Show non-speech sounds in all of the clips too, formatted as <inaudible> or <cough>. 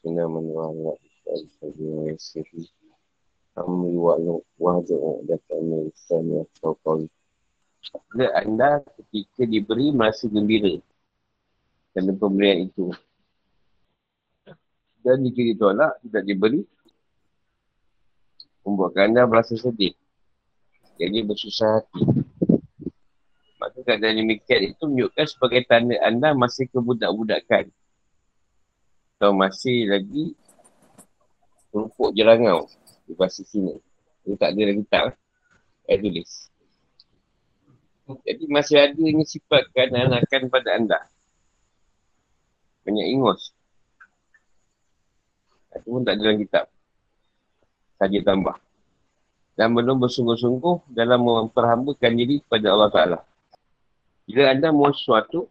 Bismillahirrahmanirrahim. Bismillahirrahmanirrahim. Amri wa'aluk wa'aduk datang Islam yang kau Bila anda ketika diberi merasa gembira kerana pemberian itu. Dan jika ditolak, tidak diberi, membuatkan anda merasa sedih. Jadi bersusah hati. Maka keadaan demikian itu menunjukkan sebagai tanda anda masih kebudak-budakan. Atau masih lagi rumput jerangau di bahasa sini. Dia tak ada lagi tak. Eh, tulis. Jadi masih ada ini sifat keanak-anakan pada anda. Banyak ingus. Itu pun tak ada dalam kitab. Saja tambah. Dan belum bersungguh-sungguh dalam memperhambakan diri kepada Allah Ta'ala. Bila anda mahu sesuatu,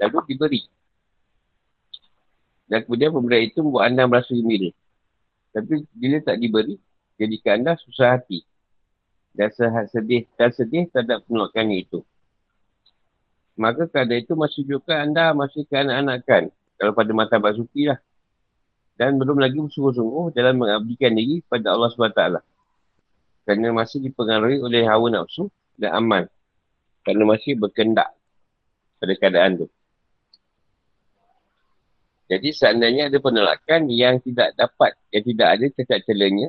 lalu diberi. Dan kemudian pemberian itu membuat anda merasa gembira. Tapi bila tak diberi, jadikan anda susah hati. Dan sedih, dan sedih terhadap penolakan itu. Maka keadaan itu masih juga anda masih keanak-anakan. Kalau pada mata Basuki lah. Dan belum lagi bersungguh-sungguh dalam mengabdikan diri pada Allah SWT. Kerana masih dipengaruhi oleh hawa nafsu dan aman. Kerana masih berkendak pada keadaan tu. Jadi seandainya ada penolakan yang tidak dapat, yang tidak ada cacat celanya,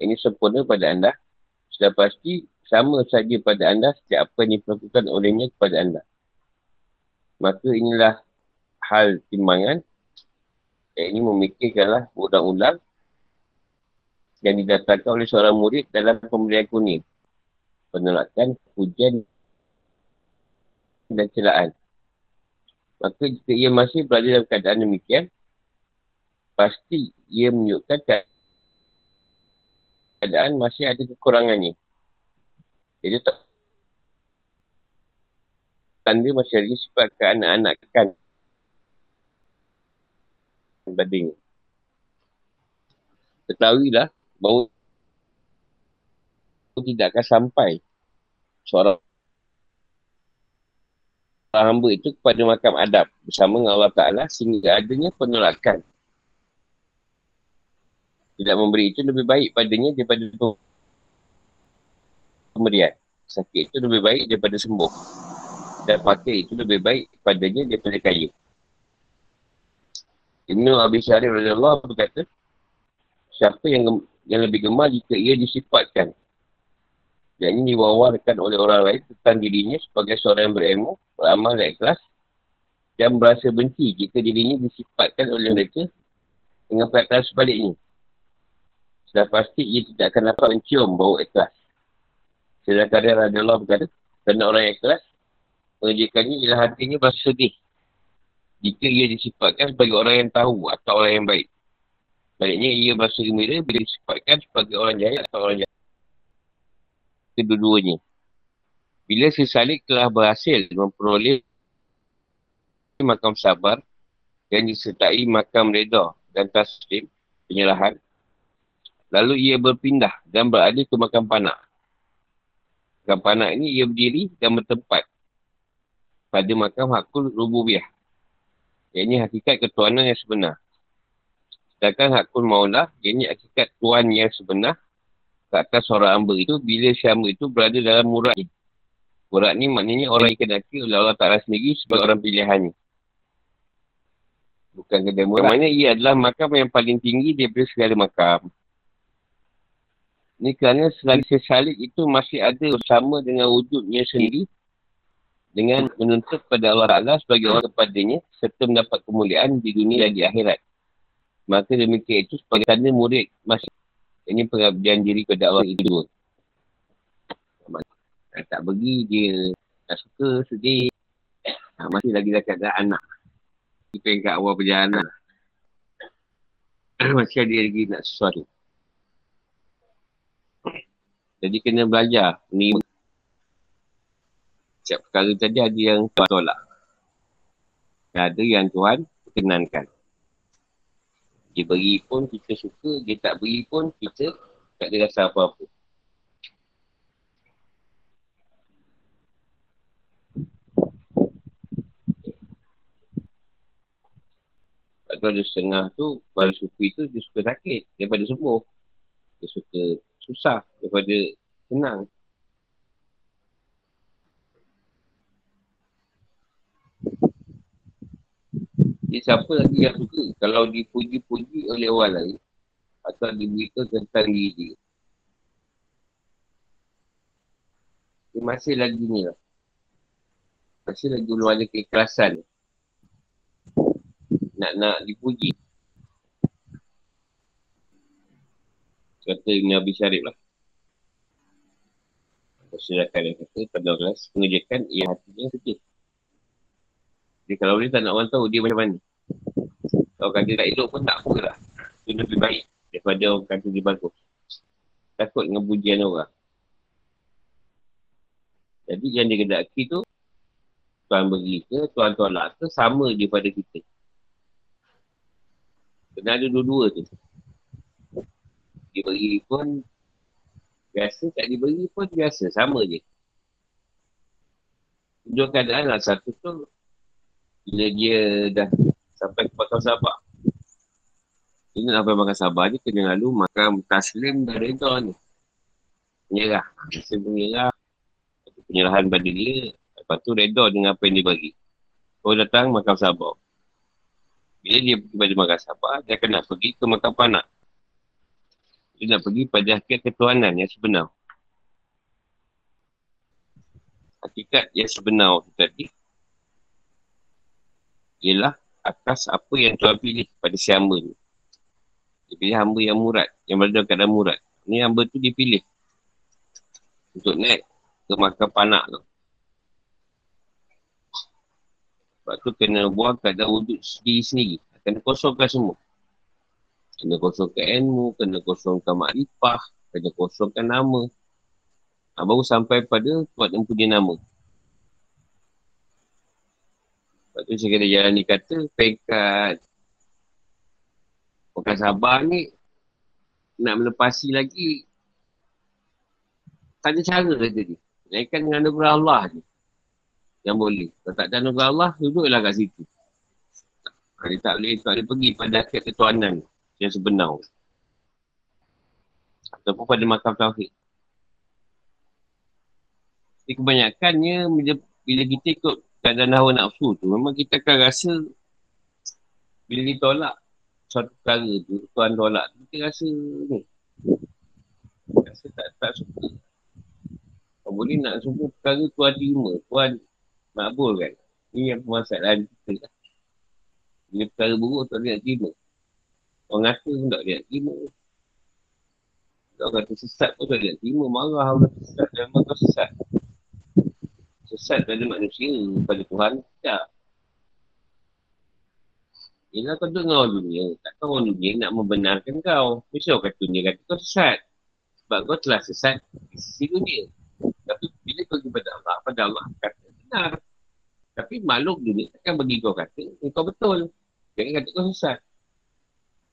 ini sempurna pada anda, sudah pasti sama saja pada anda setiap apa yang diperlakukan olehnya kepada anda. Maka inilah hal timbangan yang ini memikirkanlah ulang-ulang yang didatangkan oleh seorang murid dalam pemberian kuning. Penolakan, hujan dan celaan. Maka jika ia masih berada dalam keadaan demikian, pasti ia menunjukkan keadaan masih ada kekurangannya. Jadi tak tanda masih ada sifat ke anak-anak kan. Ketahuilah bahawa tidak akan sampai seorang hamba itu kepada makam adab bersama dengan Allah Ta'ala sehingga adanya penolakan. Tidak memberi itu lebih baik padanya daripada pemberian. Sakit itu lebih baik daripada sembuh. Dan pakai itu lebih baik padanya daripada kaya. Ibn Abi Syarif berkata, siapa yang yang lebih gemar jika ia disifatkan. Dan ini diwawarkan oleh orang lain tentang dirinya sebagai seorang yang berilmu, beramal dan ikhlas. Dan berasa benci jika dirinya disifatkan oleh mereka dengan perkataan sebaliknya. Sudah pasti ia tidak akan dapat mencium bau ikhlas. Sedangkan dia Allah berkata, kerana orang yang ikhlas, mengerjakannya ialah hatinya berasa sedih jika ia disifatkan sebagai orang yang tahu atau orang yang baik. Baliknya ia berasa gembira bila disifatkan sebagai orang jahil atau orang jahil. Kedua-duanya. Bila si Salik telah berhasil memperoleh makam sabar dan disertai makam reda dan taslim penyerahan, lalu ia berpindah dan berada ke makam panak. Makam panak ini ia berdiri dan bertempat pada makam hakul rububiyah yang ini hakikat ketuanan yang sebenar. Sedangkan hakul maulah, ini hakikat tuan yang sebenar atas seorang hamba itu bila si hamba itu berada dalam murat ni. Murat ni maknanya orang yang kenaki oleh Allah Ta'ala sendiri sebagai orang pilihannya. Bukan kedai murat. Maknanya ia adalah makam yang paling tinggi daripada segala makam. Ini kerana selagi sesalik itu masih ada bersama dengan wujudnya sendiri dengan menuntut pada Allah Ta'ala sebagai orang kepadanya serta mendapat kemuliaan di dunia dan di akhirat. Maka demikian itu sebagai tanda murid masih ini pengabdian diri kepada Allah itu dua. Tak pergi dia tak suka sedih. Masih lagi dekat anak. Kita yang kat awal perjalanan. <clears throat> masih ada lagi nak sesuatu. Jadi kena belajar ni setiap perkara tadi ada yang tolak. Dan ada yang Tuhan perkenankan. Dia beri pun kita suka, dia tak beri pun kita tak ada rasa apa-apa. Kalau ada setengah tu, baru sufi tu dia suka sakit daripada sembuh. Dia suka susah daripada senang. Jadi siapa lagi yang suka kalau dipuji-puji oleh orang lain atau diberitahu tentang diri dia. Dia masih lagi ni lah. Masih lagi belum ada keikhlasan. Nak-nak dipuji. Kata Nabi Syarif lah. Masyarakat yang kata, pada Allah, pengerjakan ia hatinya kecil. Jadi kalau dia tak nak orang tahu dia macam mana. Kalau kata tak elok pun tak apa lah. Itu lebih baik daripada orang kata dia bagus. Takut dengan pujian orang. Jadi yang dia kedaki tu, Tuan beri ke, Tuan tolak ke, sama je pada kita. Kena ada dua-dua tu. Dia beri pun biasa, tak diberi pun biasa, sama je. Dua keadaan lah, satu tu bila dia dah sampai ke pakar sabar. Dia nak sampai makan sabar dia kena lalu makan taslim dan reda ni. Penyerah. Taslim penyerah. Penyerahan pada dia. Lepas tu reda dengan apa yang dia bagi. Kau datang makan sabar. Bila dia pergi pada makan sabar, dia akan nak pergi ke makan panak. Dia nak pergi pada hakikat ketuhanan yang sebenar. Hakikat yang sebenar tadi ialah atas apa yang Tuhan pilih pada si hamba ni. Dia pilih hamba yang murad, yang berada dalam keadaan murad. Ni hamba tu dipilih untuk naik ke makam panak tu. Sebab tu kena buang keadaan wuduk sendiri-sendiri. Kena kosongkan semua. Kena kosongkan ilmu, kena kosongkan makrifah, kena kosongkan nama. Ha, baru sampai pada buat yang punya nama. Lepas tu saya kena jalan ni kata, pekat Bukan sabar ni, nak melepasi lagi, tak ada cara kata dia. Naikkan dengan anugerah Allah ni. Yang boleh. Kalau tak ada anugerah Allah, duduklah kat situ. Dia tak boleh, tak boleh pergi pada akhir ketuanan yang sebenar. Ataupun pada makam tauhid. Jadi kebanyakannya bila, bila kita ikut keadaan hawa nafsu tu memang kita akan rasa bila kita tolak suatu perkara tu, Tuhan tolak kita rasa ni. Rasa tak, tak suka. Kau boleh nak semua perkara Tuhan terima, Tuhan makbul kan. Ini yang permasalahan kita. Bila perkara buruk tak boleh nak terima. Orang kata pun tak boleh nak terima. Orang kata sesat pun tak boleh nak terima. Marah orang kata sesat dan marah sesat sesat pada manusia pada Tuhan. Tak Yelah kau dengar orang dunia takkan orang dunia nak membenarkan kau. Mesti orang kata dunia kata kau sesat. Sebab kau telah sesat di sisi dunia. Tapi bila kau pergi pada Allah pada Allah kata benar. Tapi makhluk dunia takkan bagi kau kata kau betul. Jangan kata kau sesat.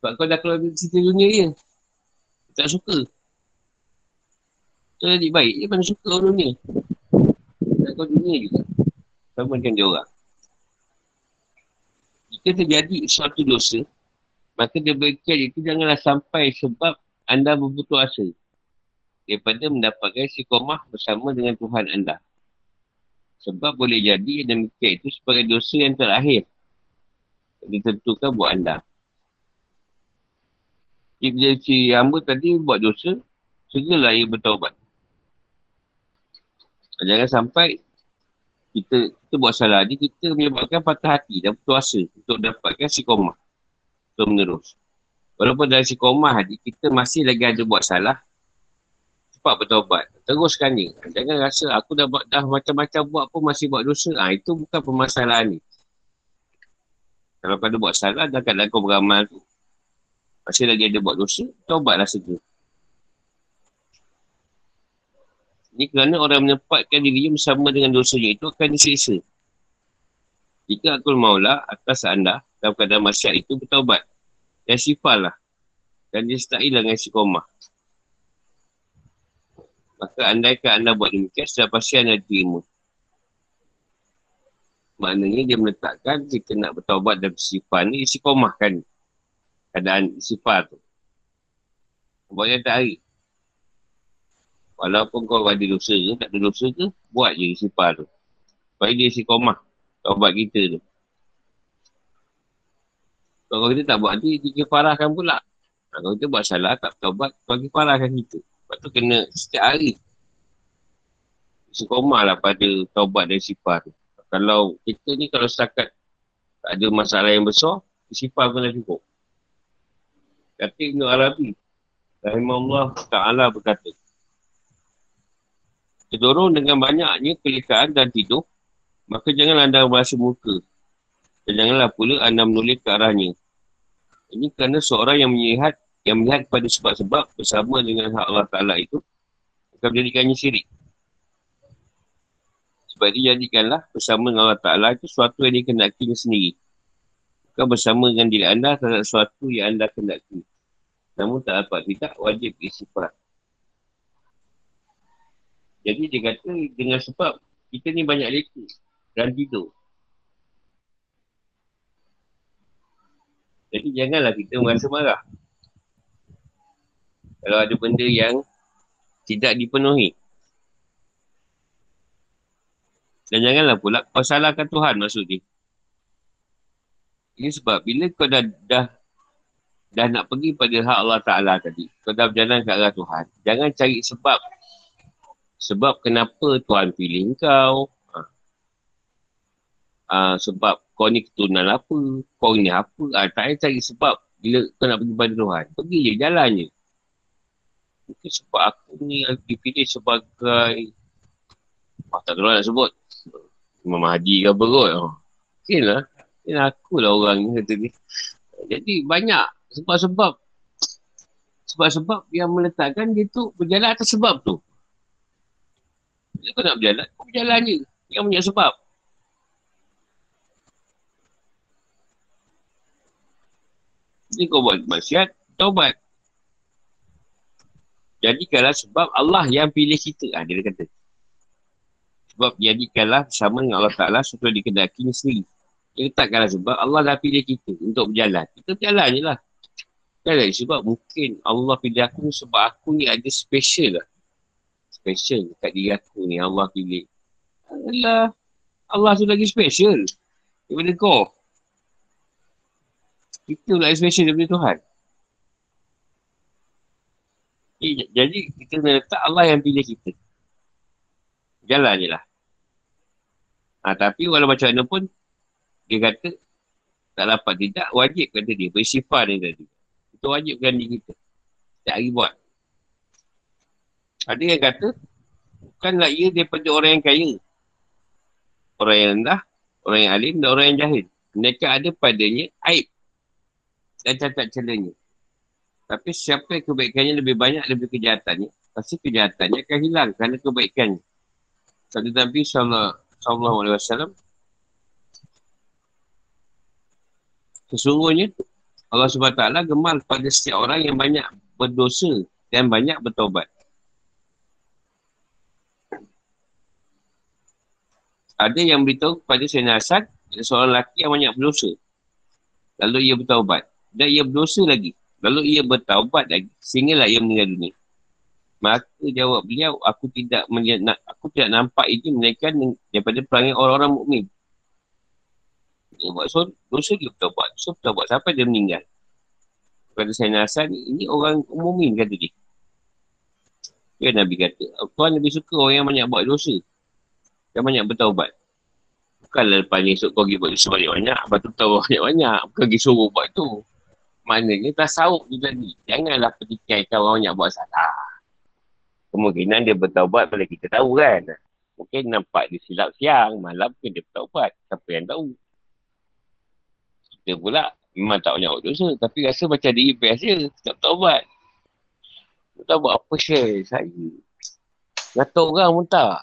Sebab kau dah keluar dari sisi dunia dia. Tak suka. Jadi baik dia mana suka orang dunia kau dunia juga. Sama macam dia orang. Jika terjadi suatu dosa, maka dia berkata itu janganlah sampai sebab anda berputus asa daripada mendapatkan sikomah bersama dengan Tuhan anda. Sebab boleh jadi demikian itu sebagai dosa yang terakhir ditentukan buat anda. Jika si hamba tadi buat dosa, segeralah ia bertaubat. Jangan sampai kita kita buat salah ni, kita menyebabkan patah hati dan putus asa untuk dapatkan sikomah. Terus menerus. Walaupun dalam sikomah ni, kita masih lagi ada buat salah, cepat bertobat. Teruskan ni. Jangan rasa aku dah buat dah macam-macam buat pun masih buat dosa. Ha, itu bukan permasalahan ni. Kalau kau ada buat salah, dah kat kau beramal tu. Masih lagi ada buat dosa, tobatlah segera. Ini kerana orang menempatkan dirinya bersama dengan dosanya itu akan disiksa. Jika aku maulah atas anda dalam keadaan masyarakat itu bertaubat. Dan sifalah. Dan dia setakilah dengan sikomah. Maka andaikan anda buat demikian, sudah pasti anda terima. maknanya dia meletakkan kita nak bertaubat dan bersifat ni komah kan keadaan sifat tu. Buat dia tak hari. Walaupun kau ada dosa ke, tak ada dosa ke, buat je sifat tu. Supaya dia isi komah taubat kita tu. Kalau kita tak buat nanti, dia farahkan pula. Kalau kita buat salah, tak taubat, bagi farahkan kita. Lepas tu kena setiap hari. Sekomah lah pada taubat dan sifat tu. Kalau kita ni kalau setakat tak ada masalah yang besar, sifat pun dah cukup. Kata Ibn Arabi, Rahimahullah Ta'ala berkata, Terdorong dengan banyaknya pelikaan dan tidur, maka janganlah anda merasa muka. Dan janganlah pula anda menulis ke arahnya. Ini kerana seorang yang melihat yang melihat pada sebab-sebab bersama dengan hak Allah Ta'ala itu akan menjadikannya syirik. Sebab itu jadikanlah bersama dengan Allah Ta'ala itu sesuatu yang dikenakinya sendiri. Bukan bersama dengan diri anda terhadap sesuatu yang anda kenaki. Namun tak dapat tidak wajib bersifat. Jadi dia kata dengan sebab kita ni banyak leka dan tidur. Jadi janganlah kita merasa marah. Kalau ada benda yang tidak dipenuhi. Dan janganlah pula kau salahkan Tuhan maksud. Ini sebab bila kau dah, dah dah nak pergi pada hak Allah Ta'ala tadi. Kau dah berjalan ke arah Tuhan. Jangan cari sebab. Sebab kenapa Tuhan pilih kau. Ha. Ha, sebab kau ni keturunan apa. Kau ni apa. Ha, tak payah cari sebab bila kau nak pergi pada Tuhan. Pergi je, jalan je. Mungkin sebab aku ni dipilih sebagai... Oh, tak tahu nak sebut. Imam Haji ke apa kot. Oh. Mungkin lah. Mungkin aku lah orang ni kata ni. Jadi banyak sebab-sebab sebab-sebab yang meletakkan dia tu berjalan atas sebab tu. Bila kau nak berjalan, kau berjalan je. Yang punya sebab. Jadi kau buat maksiat, taubat. Jadikanlah sebab Allah yang pilih kita. Ha, dia kata. Sebab jadikanlah bersama dengan Allah Ta'ala setelah dikendakinya sendiri. Dia letakkanlah sebab Allah dah pilih kita untuk berjalan. Kita berjalan je lah. Kan sebab mungkin Allah pilih aku sebab aku ni ada special lah. Special dekat diri aku ni Allah pilih. Allah, Allah tu lagi special daripada kau. Kita lagi special daripada Tuhan. Jadi kita kena letak Allah yang pilih kita. Jalan je lah. Ha, tapi walau macam mana pun, dia kata, tak dapat tidak, wajib kata dia, bersifat dia tadi. Kita wajibkan diri kita. Tak hari buat. Ada yang kata, bukanlah ia daripada orang yang kaya. Orang yang rendah, orang yang alim dan orang yang jahil. Mereka ada padanya aib dan cacat celanya. Tapi siapa yang kebaikannya lebih banyak lebih kejahatannya, pasti kejahatannya akan hilang kerana kebaikannya. Satu Nabi Wasallam Sesungguhnya Allah SWT gemar pada setiap orang yang banyak berdosa dan banyak bertobat. Ada yang beritahu kepada Sayyidina Hasan seorang lelaki yang banyak berdosa. Lalu ia bertaubat. Dan ia berdosa lagi. Lalu ia bertaubat lagi. Sehinggalah ia meninggal dunia. Maka jawab beliau, aku tidak melihat, aku tidak nampak ini menaikkan daripada perangai orang-orang mukmin dia buat so, dosa dia bertawabat. So bertawabat sampai dia meninggal. Kata saya ni, ini orang umumin kata dia. Ya Nabi kata, Tuhan lebih suka orang yang banyak buat dosa. Yang banyak bertawabat. Bukanlah lepas ni esok kau pergi buat dosa banyak-banyak. Lepas tu tahu banyak-banyak. Bukan pergi suruh buat tu. Maknanya tak sahuk tu tadi. Janganlah pertikaikan orang banyak buat salah. Kemungkinan dia bertawabat bila kita tahu kan. Mungkin nampak dia silap siang, malam pun dia bertawabat. Siapa yang tahu. Kita pula memang tak banyak dosa. Tapi rasa macam diri je. Tak buat. Tak buat apa share saya. Kata orang pun tak.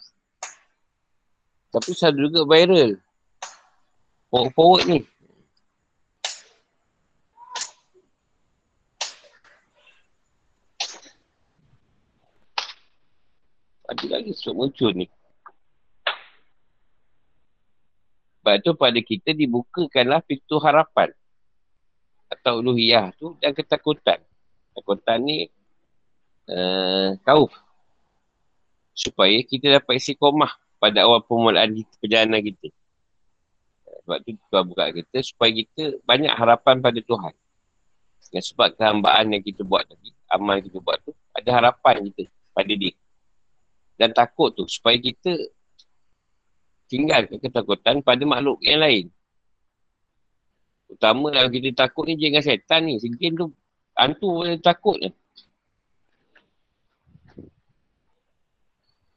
Tapi saya juga viral. Forward-forward ni. Ada lagi sok muncul ni. Sebab tu pada kita dibukakanlah pintu harapan. Atau uluhiyah tu dan ketakutan. Ketakutan ni uh, kauf. Supaya kita dapat isi komah pada awal permulaan perjalanan kita. Sebab tu Tuhan buka kita supaya kita banyak harapan pada Tuhan. Dan sebab kehambaan yang kita buat tadi, amal kita buat tu, ada harapan kita pada dia. Dan takut tu supaya kita tinggal ketakutan pada makhluk yang lain. Utama kalau kita takut ni jangan setan ni. Segin tu hantu boleh takut ni.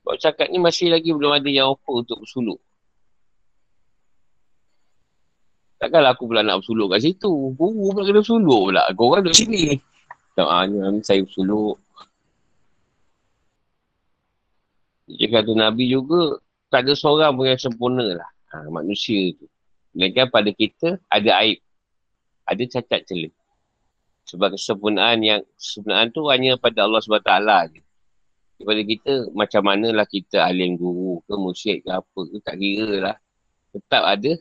Sebab cakap ni masih lagi belum ada yang offer untuk bersuluk. Takkanlah aku pula nak bersuluk kat situ. Guru pula kena bersuluk pula. Kau orang duduk sini. Tak, ah, ni saya bersuluk. Dia kata Nabi juga tak ada seorang pun yang sempurna lah. Ha, manusia tu. Melainkan pada kita ada aib. Ada cacat celah. Sebab kesempurnaan yang kesempurnaan tu hanya pada Allah SWT je kepada kita macam manalah kita alim guru ke musyrik ke apa ke tak kira lah. Tetap ada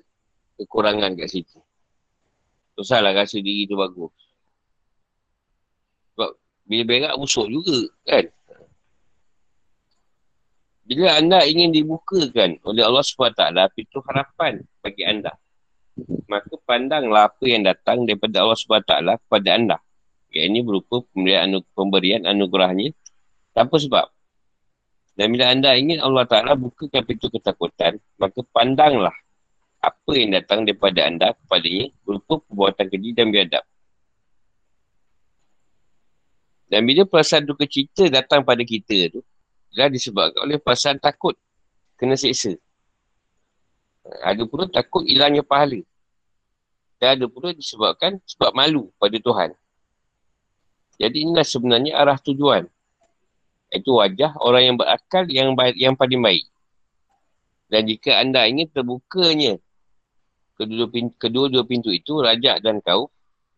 kekurangan kat situ. Susah lah rasa diri tu bagus. Sebab bila berak busuk juga kan. Bila anda ingin dibukakan oleh Allah SWT, itu harapan bagi anda. Maka pandanglah apa yang datang daripada Allah SWT kepada anda. Yang ini berupa pemberian anugerahnya Tanpa sebab. Dan bila anda ingin Allah Ta'ala bukakan pintu ketakutan, maka pandanglah apa yang datang daripada anda kepadanya berupa perbuatan keji dan biadab. Dan bila perasaan duka cita datang pada kita tu, adalah disebabkan oleh perasaan takut kena seksa. Ada pula takut hilangnya pahala. Dan ada pula disebabkan sebab malu pada Tuhan. Jadi inilah sebenarnya arah tujuan itu wajah orang yang berakal yang baik, yang paling baik. Dan jika anda ingin terbukanya kedua, pintu, kedua dua pintu itu, rajak dan kau,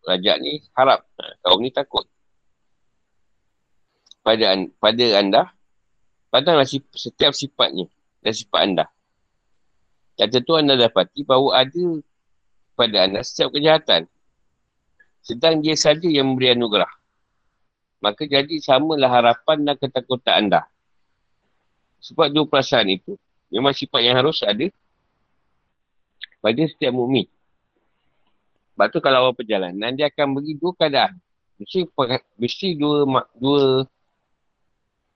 rajak ni harap, ha, kau ni takut. Pada, pada anda, padahal setiap sifatnya dan sifat anda. Dan tentu anda dapati bahawa ada pada anda setiap kejahatan. Sedang dia saja yang memberi anugerah maka jadi samalah harapan dan ketakutan anda. Sebab dua perasaan itu memang sifat yang harus ada pada setiap mukmin. Sebab tu kalau awal perjalanan dia akan bagi dua keadaan. Mesti, mesti dua, dua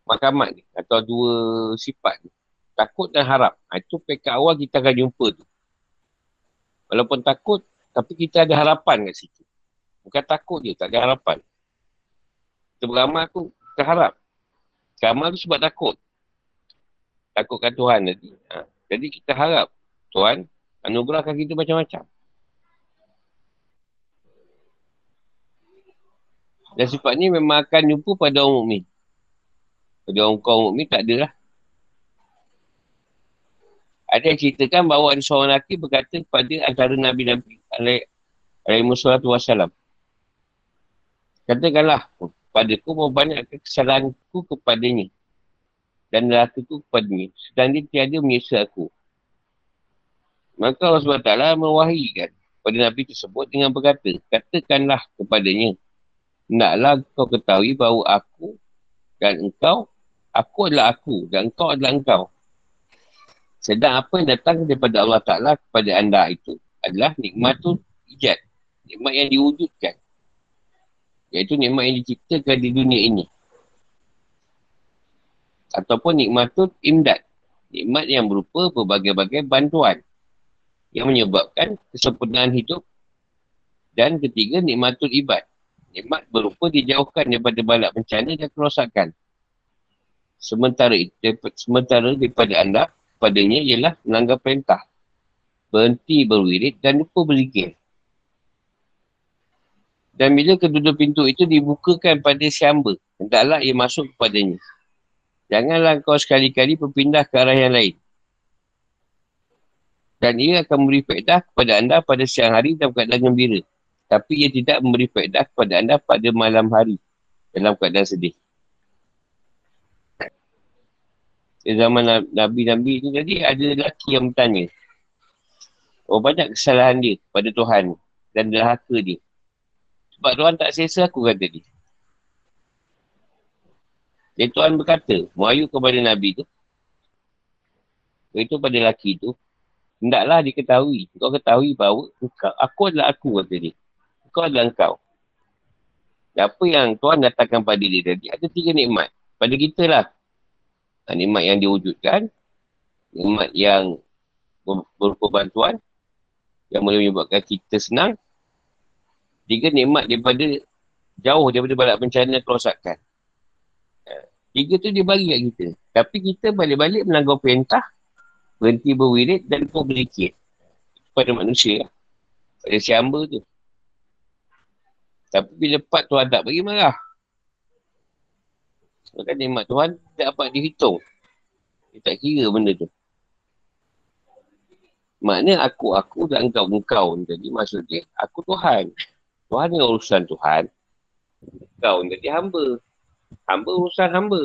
makamat ni atau dua sifat ni. Takut dan harap. Ha, itu pekat awal kita akan jumpa tu. Walaupun takut, tapi kita ada harapan kat situ. Bukan takut je, tak ada harapan. Kita beramal tu terharap. Beramal tu sebab takut. Takutkan Tuhan tadi. Ha. Jadi kita harap Tuhan anugerahkan kita macam-macam. Dan sifat ni memang akan jumpa pada orang mukmin. Pada orang kaum mukmin tak ada lah. Ada yang ceritakan bahawa ada seorang lelaki berkata kepada antara Nabi-Nabi alaihi wassalam. Katakanlah, padaku membanyak kesalahanku kepadanya dan nerakaku kepadanya sedang dia tiada menyesal aku. Maka Allah SWT mewahikan pada Nabi tersebut dengan berkata, katakanlah kepadanya, naklah kau ketahui bahawa aku dan engkau, aku adalah aku dan engkau adalah engkau. Sedang apa yang datang daripada Allah Ta'ala kepada anda itu adalah nikmat tu ijat. Nikmat yang diwujudkan. Iaitu nikmat yang diciptakan di dunia ini. Ataupun nikmatut imdad. Nikmat yang berupa berbagai-bagai bantuan. Yang menyebabkan kesempurnaan hidup. Dan ketiga, nikmatut ibad. Nikmat berupa dijauhkan daripada balak bencana dan kerosakan. Sementara sementara daripada anda, padanya ialah melanggar perintah. Berhenti berwirid dan lupa berzikir. Dan bila kedua pintu itu dibukakan pada si hamba, hendaklah ia masuk kepadanya. Janganlah kau sekali-kali berpindah ke arah yang lain. Dan ia akan memberi faedah kepada anda pada siang hari dalam keadaan gembira. Tapi ia tidak memberi faedah kepada anda pada malam hari dalam keadaan sedih. Di zaman Nabi-Nabi ni jadi ada lelaki yang bertanya. Oh banyak kesalahan dia pada Tuhan dan derhaka dia. Sebab Tuhan tak selesa aku kata dia. Jadi Tuhan berkata, Muayu kepada Nabi tu, itu pada lelaki tu, hendaklah diketahui. Kau ketahui bahawa engkau, aku adalah aku kata dia. Kau adalah engkau. Dan apa yang Tuhan datangkan pada dia tadi, ada tiga nikmat. Pada kita lah. Nikmat yang diwujudkan, nikmat yang berupa bantuan, yang boleh menyebabkan kita senang. Tiga nikmat daripada jauh daripada balak bencana kerosakan. Tiga tu dia bagi kat kita. Tapi kita balik-balik melanggar perintah, berhenti berwirid dan pun berikir. Pada manusia lah. Pada si hamba tu. Tapi bila part Tuhan tak bagi marah. Sebab nikmat Tuhan tak dapat dihitung. Dia tak kira benda tu. Maknanya aku, aku dan engkau, engkau. Jadi maksudnya, aku Tuhan. Tuhan yang urusan Tuhan. Kau jadi hamba. Hamba urusan hamba.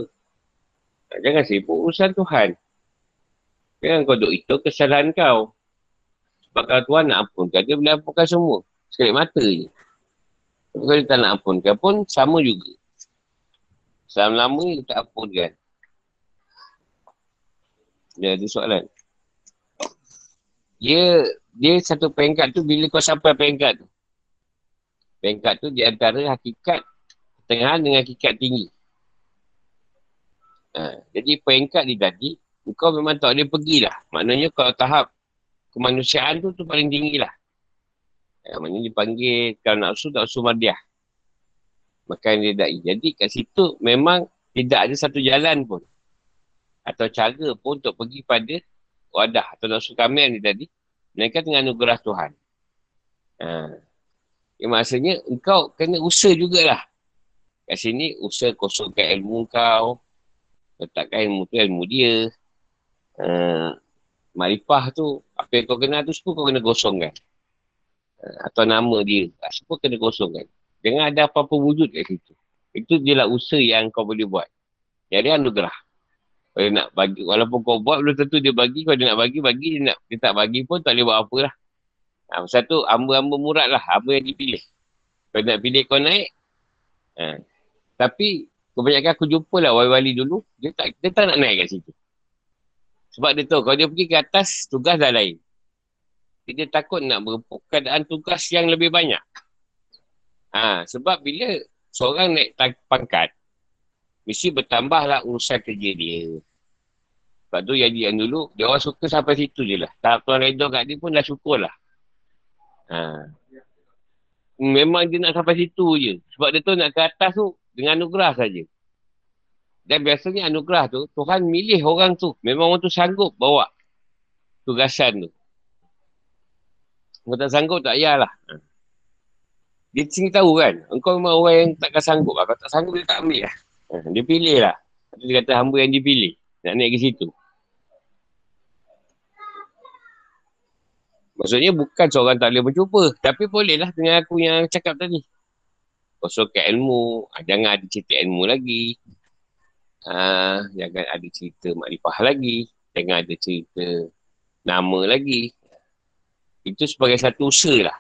Jangan sibuk urusan Tuhan. Jangan kau duduk itu kesalahan kau. Sebab kalau Tuhan nak ampunkan, dia boleh ampunkan semua. Sekali mata je. Kalau dia tak nak ampunkan pun, sama juga. Selama lama dia tak ampunkan. Dia ada soalan dia dia satu peringkat tu bila kau sampai peringkat tu. Peringkat tu di antara hakikat tengah dengan hakikat tinggi. Ha, jadi peringkat ni tadi, kau memang tak boleh pergilah. Maknanya kalau tahap kemanusiaan tu tu paling tinggi lah. Ha, maknanya dipanggil kalau nak usul, tak usul madiah. Makan dia da'i. Jadi kat situ memang tidak ada satu jalan pun. Atau cara pun untuk pergi pada wadah atau nafsu kamil ni tadi, mereka dengan anugerah Tuhan. Ha. Ya, maksudnya, engkau kena usaha jugalah. Kat sini, usaha kosongkan ilmu kau. Letakkan ilmu tu, ilmu dia. Ha. Maripah tu, apa yang kau kenal tu, semua kau kena kosongkan. Ha. Atau nama dia, ha, semua kena kosongkan. Jangan ada apa-apa wujud kat situ. Itu je lah usaha yang kau boleh buat. Jadi anugerah. Kalau nak bagi, walaupun kau buat belum tentu dia bagi. Kalau dia nak bagi, bagi. Dia, nak, dia tak bagi pun tak boleh buat apa lah. Ha, satu, hamba-hamba murad lah. Hamba yang dipilih. Kalau nak pilih kau naik. Ha. Tapi, kebanyakan aku jumpa lah wali-wali dulu. Dia tak, dia tak nak naik kat situ. Sebab dia tahu, kalau dia pergi ke atas, tugas dah lain. Dia takut nak berempuk keadaan tugas yang lebih banyak. Ha, sebab bila seorang naik pangkat, mesti bertambahlah urusan kerja dia. Sebab tu yang yang dulu, dia orang suka sampai situ je lah. Tahap tuan redor kat dia pun dah syukur lah. Ha. Memang dia nak sampai situ je. Sebab dia tu nak ke atas tu dengan anugerah saja. Dan biasanya anugerah tu, Tuhan milih orang tu. Memang orang tu sanggup bawa tugasan tu. Kalau tak sanggup, tak payahlah. Ha. Dia sini tahu kan, engkau memang orang yang takkan sanggup. Kalau tak sanggup, dia tak ambil lah. Ha, dia pilih lah. Dia kata hamba yang dipilih. Nak naik ke situ. Maksudnya bukan seorang tak boleh berjumpa. Tapi bolehlah dengan aku yang cakap tadi. Kosongkan ilmu. Ha, jangan ada cerita ilmu lagi. Ha, jangan ada cerita makrifah lagi. Jangan ada cerita nama lagi. Itu sebagai satu usaha lah.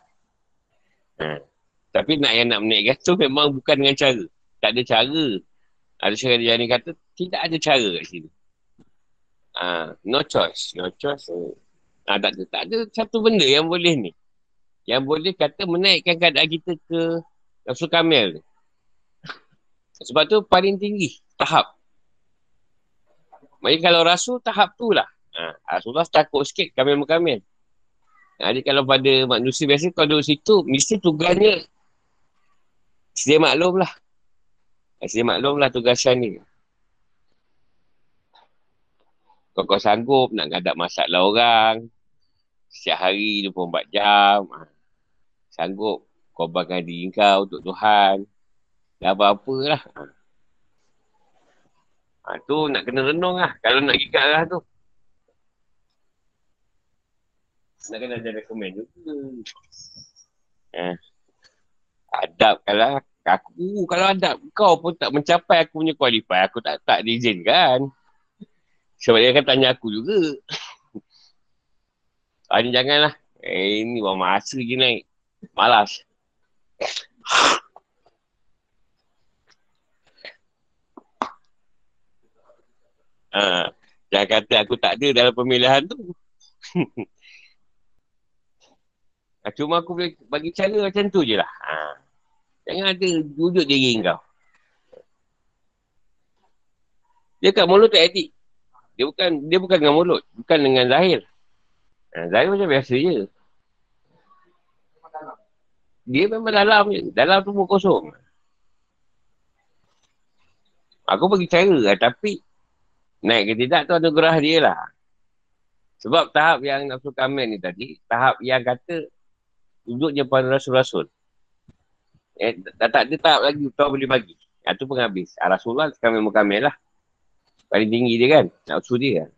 Ha. Tapi nak yang nak menaikkan tu memang bukan dengan cara. Tak ada cara ada yang ni kata, tidak ada cara kat sini. Ha, no choice. No choice. Ha, tak, ada, tak ada satu benda yang boleh ni. Yang boleh kata menaikkan keadaan kita ke nafsu kamil Sebab tu paling tinggi tahap. Maksudnya kalau rasul tahap tu lah. Ha, Rasulullah takut sikit kamil-kamil. Ha, jadi kalau pada manusia biasa kalau duduk situ, mesti tugasnya sedia maklum lah. Saya maklumlah tugasan ni. Kau kau sanggup nak ngadap masalah orang. Setiap hari 24 jam. Ha. Sanggup korbankan diri kau untuk Tuhan. Dah apa-apa lah. Ha. ha. tu nak kena renung lah. Kalau nak gigat lah tu. Nak kena ada rekomen juga. Ha. Adab kalau Aku kalau ada kau pun tak mencapai aku punya qualify, aku tak tak diizinkan. Sebab dia akan tanya aku juga. Ah, ni janganlah. Eh, ni buang masa je naik. Malas. Ha, jangan kata aku tak ada dalam pemilihan tu. ha, <laughs> cuma aku boleh bagi cara macam tu je lah. Ha. Jangan ada wujud diri kau. Dia kat mulut tak etik. Dia bukan dia bukan dengan mulut. Bukan dengan zahir. Ha, zahir macam biasa je. Dia memang dalam je. Dalam tu pun kosong. Aku bagi cara lah. Tapi Naik ke tidak tu anugerah dia lah. Sebab tahap yang nafsu kamil ni tadi, tahap yang kata duduknya pada rasul-rasul. Eh, dah tak ada tahap lagi kau boleh bagi. Itu pun habis. Ah, Rasulullah kamil mukamil lah. Paling tinggi dia kan. Nafsu dia kan.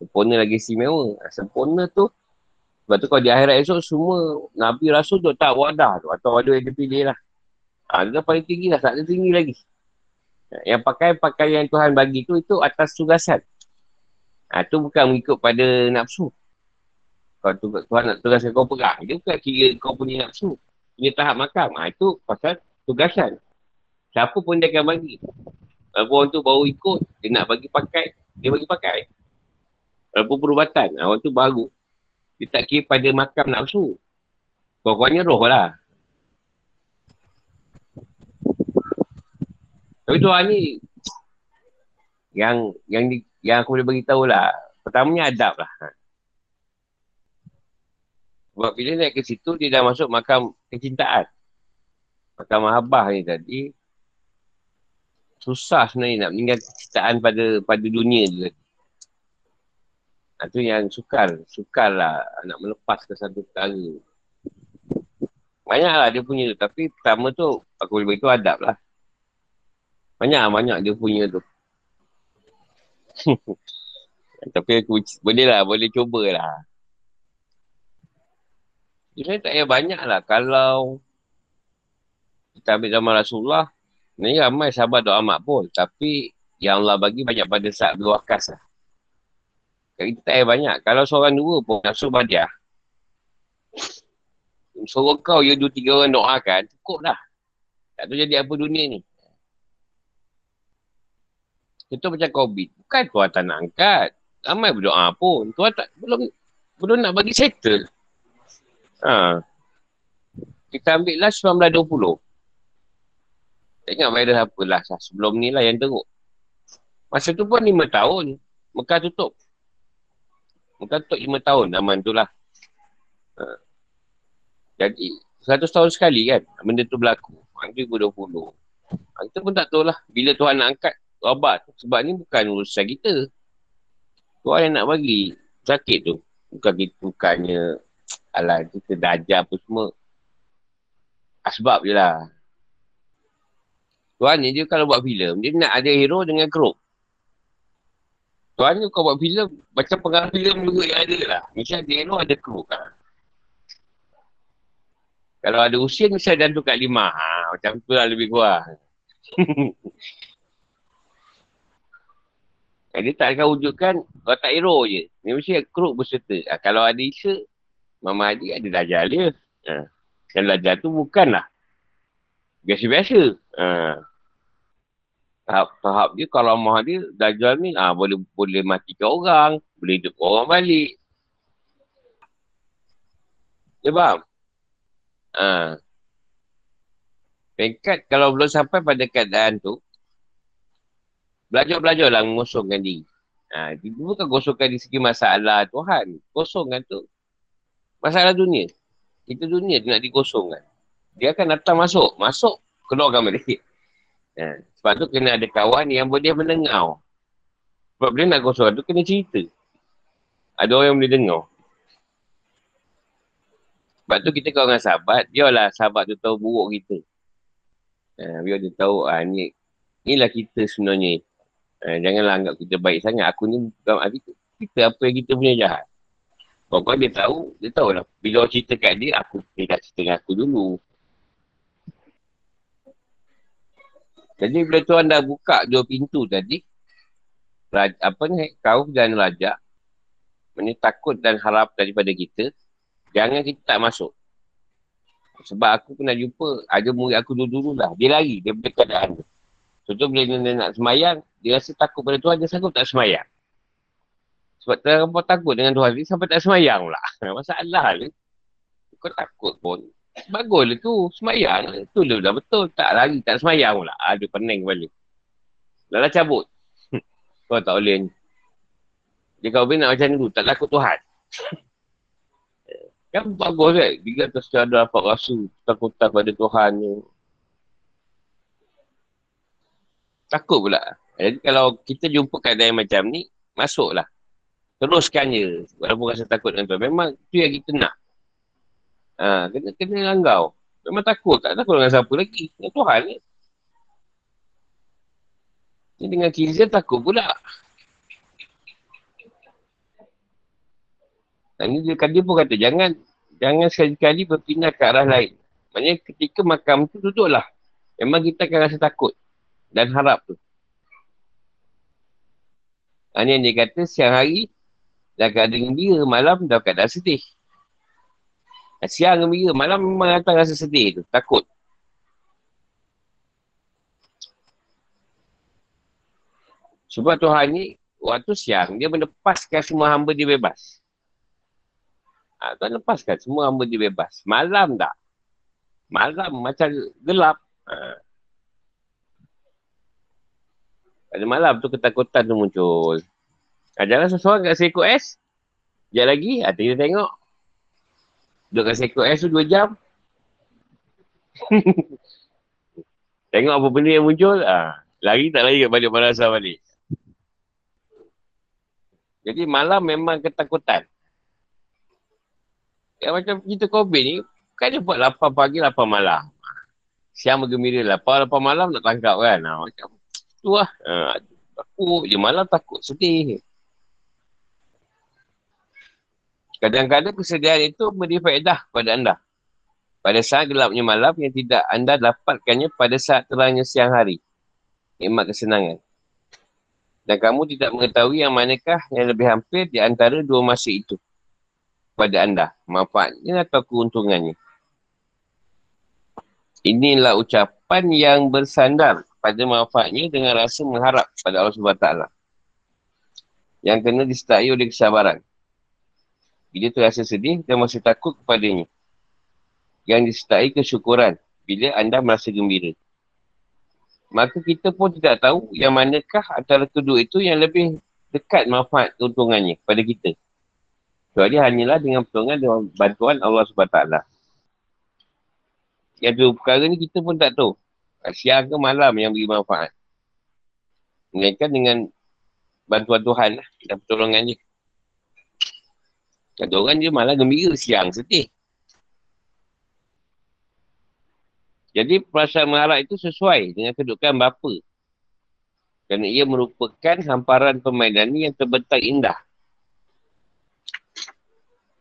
Sempurna lagi istimewa. Sempurna tu. Sebab tu kalau di akhirat esok semua Nabi Rasul tu tak wadah tu. Atau wadah yang dia pilih lah. Ha, dia paling tinggi lah. Tak ada tinggi lagi. Yang pakai pakaian Tuhan bagi tu itu atas tugasan. Ha, tu bukan mengikut pada nafsu. Kalau tu, Tuhan nak tugaskan kau perang, dia bukan kira kau punya nafsu. Punya tahap makam. Ha, itu pasal tugasan. Siapa pun dia akan bagi. Walaupun orang tu baru ikut, dia nak bagi pakai, dia bagi pakai. Walaupun perubatan, ha, orang tu baru. Dia tak kira pada makam nafsu. Kau-kaunya roh lah. Tapi Tuhan ni yang yang di, yang aku boleh beritahu lah. Pertamanya adab lah. Sebab bila naik ke situ, dia dah masuk makam kecintaan. Makam mahabah ni tadi. Susah sebenarnya nak meninggal kecintaan pada pada dunia tu tadi. Itu yang sukar. Sukar lah nak melepas ke satu perkara. Banyaklah dia punya tu. Tapi pertama tu, aku boleh beritahu adab lah. Banyak-banyak dia punya tu. <laughs> Tapi aku boleh lah, boleh cuba lah. Jadi tak payah banyak lah. Kalau kita ambil zaman Rasulullah, ni ramai sahabat doa amat pun. Tapi yang Allah bagi banyak pada saat berwakas lah. Kita tak payah banyak. Kalau seorang dua pun nak suruh badiah. Suruh kau ya dua tiga orang doakan, cukup lah. Tak tahu jadi apa dunia ni. Itu macam COVID. Bukan Tuhan tak nak angkat. Ramai berdoa pun. Tuhan tak, belum belum nak bagi settle. Ha. Kita ambil lah 1920. Tak ingat virus apa lah. Sebelum ni lah yang teruk. Masa tu pun 5 tahun. Mekah tutup. Mekah tutup 5 tahun zaman tu lah. Ha. Jadi, 100 tahun sekali kan benda tu berlaku. 2020. Ha, kita pun tak tahu lah. Bila Tuhan nak angkat, Rabat. Sebab ni bukan urusan kita. Tuhan yang nak bagi sakit tu. Bukan kita, bukannya alah kita dah apa semua. Asbab je lah. Tuhan ni dia kalau buat filem, dia nak ada hero dengan kru. Tuhan ni kalau buat filem, macam pengarah filem juga yang ada lah. Ada hero, ada kru kan. Kalau ada usia, mesti ada tu kat lima. Ha, macam tu lah lebih kurang. <laughs> Eh, dia tak akan wujudkan tak hero je. Dia mesti kru berserta. Ha, kalau ada Isa, Mama Haji ada Dajjal dia. Ha. Dan Dajjal tu bukanlah. Biasa-biasa. Ha. Tahap, tahap dia kalau Mama dia, Dajjal ni ha, boleh boleh matikan orang. Boleh hidup orang balik. Dia faham? Ha. Pengkat kalau belum sampai pada keadaan tu, Belajar-belajarlah mengosongkan diri. Ha, itu bukan kosongkan di segi masalah Tuhan. Kosongkan tu masalah dunia. Itu dunia tu nak dikosongkan. Dia akan datang masuk. Masuk, keluarkan balik. Ha, sebab tu kena ada kawan yang boleh mendengar. Sebab dia nak kosongkan tu kena cerita. Ada orang yang boleh dengar. Sebab tu kita kawan dengan sahabat, biarlah sahabat tu tahu buruk kita. Ha, biar dia tahu, ah, ni, inilah kita sebenarnya. Eh, janganlah anggap kita baik sangat. Aku ni bukan hati kita apa yang kita punya jahat. Kalau dia tahu, dia tahu lah. Bila orang cerita kat dia, aku dia tak cerita dengan aku dulu. Jadi bila tuan dah buka dua pintu tadi, raja, apa ni, kau dan raja, ini takut dan harap daripada kita, Jangan kita tak masuk. Sebab aku pernah jumpa, ada murid aku dulu-dulu lah. Dia lari daripada keadaan tu. Contoh bila dia nak semayang, dia rasa takut pada Tuhan, dia sanggup tak semayang. Sebab terlalu takut dengan Tuhan, dia sampai tak semayang pula. <laughs> Masalah ni. Kau takut pun. Baguslah tu, semayang. Lah dah betul. Tak lari, tak semayang pula. Aduh, pening balik. Dah lah cabut. <laughs> Kau tak boleh ni. Dia kau nak macam tu, tak takut Tuhan. <laughs> kan bagus kan? Dia kata secara apa rasa takutan pada Tuhan ni. Takut pula. Jadi kalau kita jumpa keadaan macam ni, masuklah. Teruskan je. Walaupun rasa takut dengan Tuhan. Memang tu yang kita nak. Ha, kena, kena langgau. Memang takut. Tak takut dengan siapa lagi. Dengan Tuhan ni. Ni dengan Kizia takut pula. Dan dia, dia pun kata, jangan jangan sekali-kali berpindah ke arah lain. Maksudnya ketika makam tu duduklah. Memang kita akan rasa takut. Dan harap tu. Ini yang dia kata, siang hari, dah keadaan gembira, malam dah keadaan sedih. Siang gembira, malam memang datang rasa sedih tu, takut. Sebab Tuhan ni, waktu siang, dia melepaskan semua hamba dia bebas. Ha, Tuhan lepaskan semua hamba dia bebas. Malam tak? Malam macam gelap. Ha. Pada malam tu ketakutan tu muncul. Ha, jangan seseorang kat seekor es. Sekejap lagi, ha, kita tengok. Duduk kat seekor es tu dua jam. <laughs> tengok apa benda yang muncul. Ha, lari tak lari kat balik marasa balik. Jadi malam memang ketakutan. Yang macam kita COVID ni, kan dia buat 8 pagi, 8 malam. Siang bergembira, 8, 8 malam nak tangkap kan. Ha, macam tu lah. Ha, takut je malam takut, sedih. Kadang-kadang kesedihan itu beri faedah kepada anda. Pada saat gelapnya malam yang tidak anda dapatkannya pada saat terangnya siang hari. Nikmat kesenangan. Dan kamu tidak mengetahui yang manakah yang lebih hampir di antara dua masa itu pada anda. Manfaatnya atau keuntungannya. Inilah ucapan yang bersandar pada manfaatnya dengan rasa mengharap pada Allah SWT. Yang kena disertai oleh kesabaran. Bila terasa sedih dan masih takut kepadanya. Yang disertai kesyukuran bila anda merasa gembira. Maka kita pun tidak tahu yang manakah antara kedua itu yang lebih dekat manfaat keuntungannya pada kita. Kecuali hanyalah dengan pertolongan dan bantuan Allah SWT. Yang dua perkara ni kita pun tak tahu. Siang ke malam yang beri manfaat. Melainkan dengan bantuan Tuhan lah. Dan pertolongan dia. Ada orang dia malah gembira siang, sedih. Jadi perasaan mengharap itu sesuai dengan kedudukan bapa. Kerana ia merupakan hamparan permainan yang terbentang indah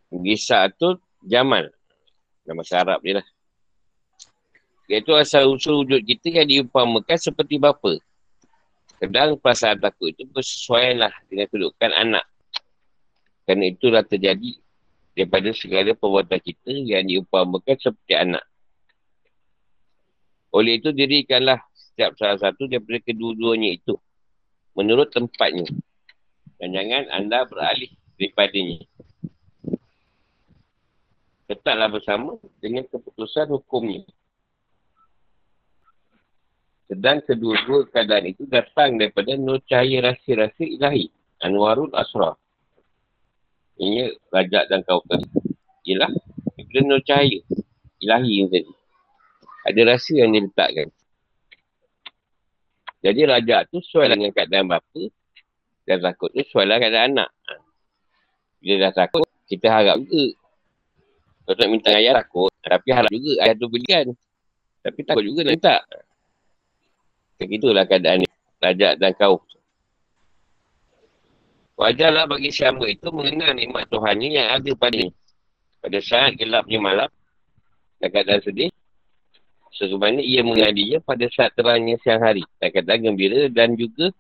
Gisa tu Jamal. Nama Arab dia lah. Iaitu asal usul wujud kita yang diumpamakan seperti bapa. Kadang perasaan takut itu bersesuaian lah dengan kedudukan anak. Kerana itulah terjadi daripada segala perbuatan kita yang diumpamakan seperti anak. Oleh itu dirikanlah setiap salah satu daripada kedua-duanya itu. Menurut tempatnya. Dan jangan anda beralih daripadanya tetaplah bersama dengan keputusan hukumnya. Sedang kedua-dua keadaan itu datang daripada nur cahaya rahsia-rahsia ilahi. Anwarul Asra. Ini rajak dan kautan. Ialah daripada nur cahaya ilahi yang tadi. Ada rahsia yang diletakkan. Jadi raja tu sesuai dengan keadaan bapa dan takut tu sesuai dengan keadaan anak. Bila dah takut, kita harap juga kalau nak minta ayah takut. Tapi harap juga ayah tu belikan. Tapi takut juga nak minta. Begitulah keadaan ni. Raja dan kau. Wajarlah bagi siapa itu mengenal nikmat Tuhannya yang ada pada. Pada saat gelapnya malam. Dan keadaan sedih. Sebagaimana ia mengadinya pada saat terangnya siang hari. Dan keadaan gembira dan juga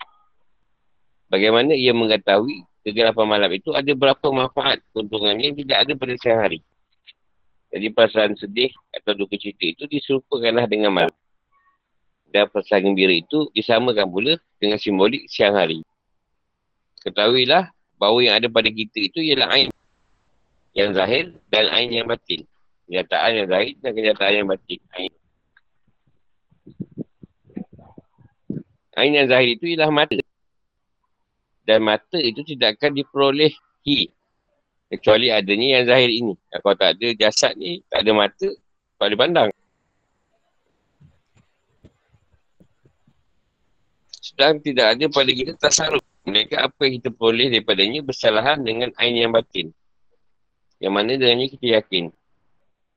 bagaimana ia mengetahui kegelapan malam itu ada berapa manfaat keuntungannya yang tidak ada pada siang hari. Jadi perasaan sedih atau duka cita itu diserupakanlah dengan malam. Dan perasaan gembira itu disamakan pula dengan simbolik siang hari. Ketahuilah bahawa yang ada pada kita itu ialah ain yang zahir dan ain yang batin. Kenyataan yang zahir dan kenyataan yang batin. Ain. Ain yang zahir itu ialah mata. Dan mata itu tidak akan diperolehi Kecuali adanya yang zahir ini. Kalau tak ada jasad ni, tak ada mata, tak ada pandang. Sedang tidak ada pada kita tasaruf. Mereka apa yang kita boleh daripadanya bersalahan dengan ain yang batin. Yang mana dengannya kita yakin.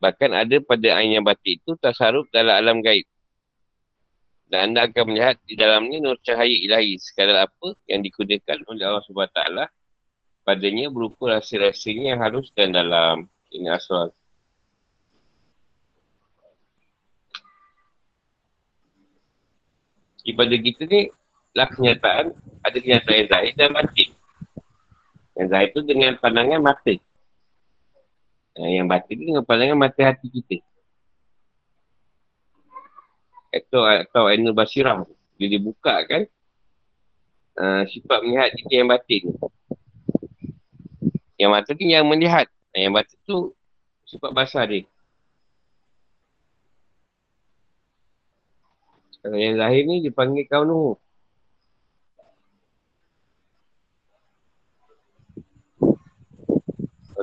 Bahkan ada pada ain yang batin itu tasaruf dalam alam gaib. Dan anda akan melihat di dalamnya nur cahaya ilahi sekadar apa yang digunakan oleh Allah SWT padanya berupa rasa-rasanya yang halus dan dalam ini asal. Ibadah kita ni lah kenyataan, ada kenyataan yang zahir dan batin. Yang zahir tu dengan pandangan mata. Yang batin tu dengan pandangan mata hati kita. Atau, atau Ainul Basirah. Bila dibuka kan, uh, sifat melihat kita yang batin. Yang mata ni yang melihat. Yang mata tu sifat basah dia. Kalau yang lahir ni dipanggil kau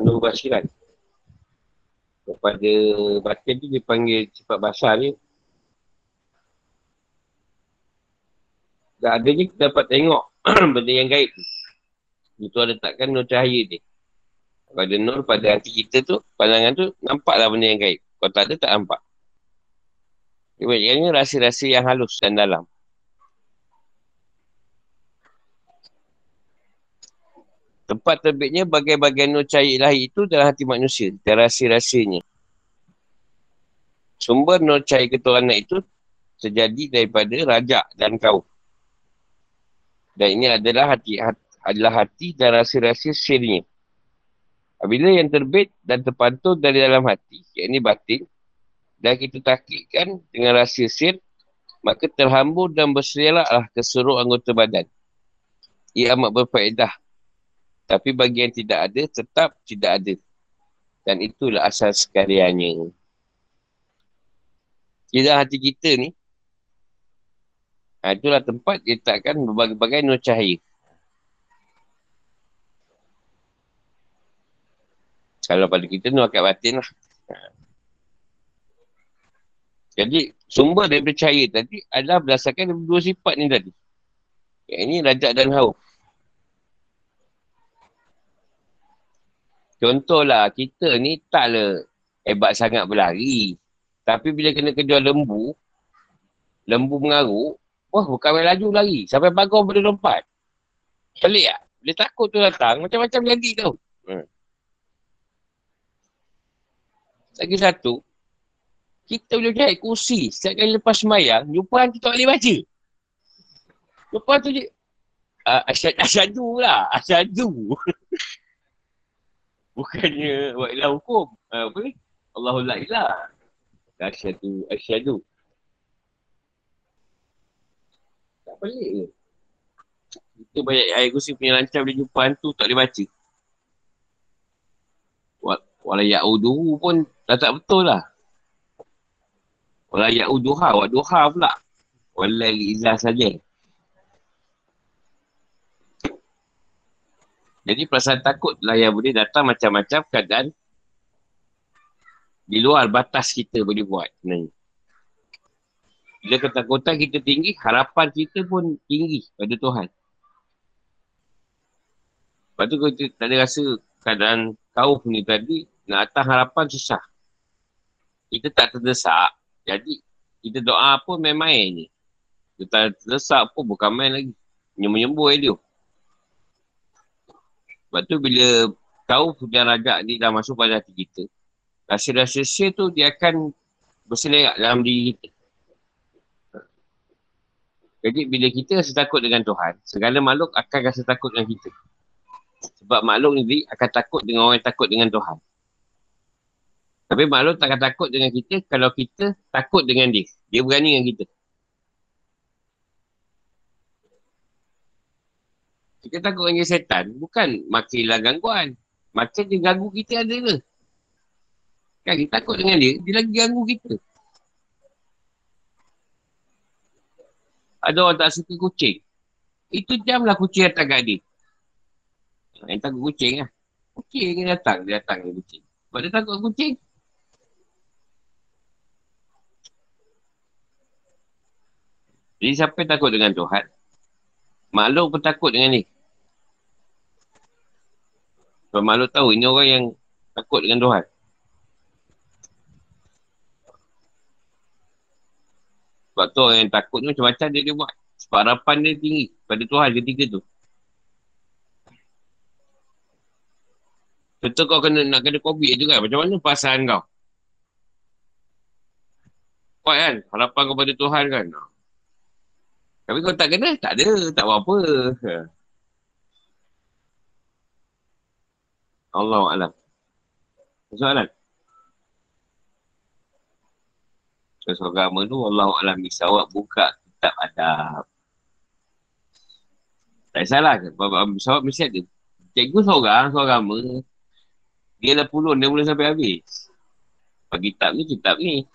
nu. Kau basiran. Kepada batin tu dipanggil sifat basah dia. Tak adanya kita dapat tengok <clears throat> benda yang gaib tu. Itu ada takkan nur cahaya dia. Pada nur pada hati kita tu, pandangan tu, nampaklah benda yang gaib. Kalau tak ada, tak nampak. Kebanyakannya rasa-rasa yang halus dan dalam. Tempat terbitnya bagian-bagian nur cahaya ilahi itu dalam hati manusia dan rasa-rasanya. Sumber nur cahaya keturunan itu terjadi daripada raja dan kaum. Dan ini adalah hati, hati adalah hati dan rasa-rasa sirnya. Apabila yang terbit dan terpantul dari dalam hati, yakni batin, dan kita takikkan dengan rahsia sir, maka terhambur dan berserialaklah ke seluruh anggota badan. Ia amat berfaedah. Tapi bagi yang tidak ada, tetap tidak ada. Dan itulah asal sekaliannya. Kita hati kita ni, ha, itulah tempat diletakkan berbagai-bagai nur cahaya. Kalau pada kita ni akad batin lah. Jadi sumber dari percaya tadi adalah berdasarkan dua sifat ni tadi. Yang ini rajak dan hauf. Contohlah kita ni taklah hebat sangat berlari. Tapi bila kena kejual lembu, lembu mengaruk, wah bukan main laju lari. Sampai bagus boleh lompat. Pelik tak? Bila takut tu datang, macam-macam jadi tau. Hmm. Lagi satu, kita boleh jahit kursi setiap kali lepas semayang, jumpa tu tak boleh baca. Jumpa tu je, uh, asyad, asyadu lah, asyadu. <laughs> Bukannya buat ilah hukum. Uh, apa ni? Allahul la'ilah. Asyadu, asyadu. Tak pelik ke? Kita banyak air kursi punya lancar boleh jumpa hantu tak boleh baca. Walau ya'uduhu pun dah tak betul lah. Walau ya'uduha, wa duha pula. Walau izah saja. Jadi perasaan takut lah yang boleh datang macam-macam keadaan di luar batas kita boleh buat sebenarnya. Bila ketakutan kita tinggi, harapan kita pun tinggi pada Tuhan. Lepas tu kita tak ada rasa keadaan kau ni tadi nak atas harapan susah. Kita tak terdesak. Jadi kita doa pun main-main ni. Kita terdesak pun bukan main lagi. Menyembuh-nyembuh dia. Sebab tu bila kau punya rajak ni dah masuk pada hati kita. Rasa-rasa tu dia akan berselerak dalam diri kita. Jadi bila kita rasa takut dengan Tuhan, segala makhluk akan rasa takut dengan kita. Sebab makhluk ni akan takut dengan orang yang takut dengan Tuhan. Tapi makhluk takkan takut dengan kita kalau kita takut dengan dia. Dia berani dengan kita. Kita takut dengan setan. Bukan makinlah gangguan. Macam dia ganggu kita ada ke? Kan kita takut dengan dia. Dia lagi ganggu kita. Ada orang tak suka kucing. Itu jamlah kucing datang kat dia. Yang takut kucing lah. Kucing yang datang. Dia datang dengan kucing. Sebab dia takut kucing. Jadi siapa yang takut dengan Tuhan? Makhluk pun takut dengan ni. Sebab makhluk tahu ini orang yang takut dengan Tuhan. Sebab tu orang yang takut ni macam-macam dia, dia buat. Sebab harapan dia tinggi pada Tuhan ketika tu. Contoh kau kena nak kena COVID tu kan. Macam mana perasaan kau? Kuat kan? Harapan kau pada Tuhan kan? Tapi kau tak kena, tak ada, tak apa-apa. Allah Alam. Soalan? Soalan agama tu Allah Alam bisa awak buka kitab adab. Tak salah ke? Sebab mesti ada. Cikgu seorang, seorang agama. Dia dah puluh, dia boleh sampai habis. Bagi kitab ni, kitab ni.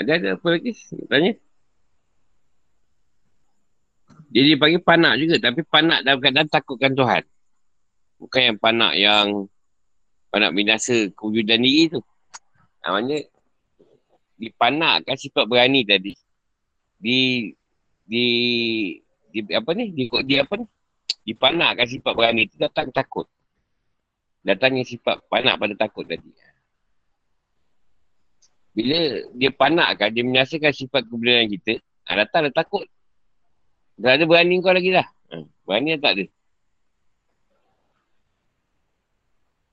Ada ada apa lagi? Tanya. Dia dipanggil panak juga. Tapi panak dalam keadaan takutkan Tuhan. Bukan yang panak yang panak binasa kewujudan diri tu. Namanya dipanakkan sifat berani tadi. Di di di apa ni? Di, di apa ni? Dipanakkan sifat berani tu datang takut. Datangnya sifat panak pada takut tadi. Bila dia panakkan, dia menyaksikan sifat kebenaran kita, datang dia takut. Tak ada berani kau lagi lah. Ha, berani tak ada.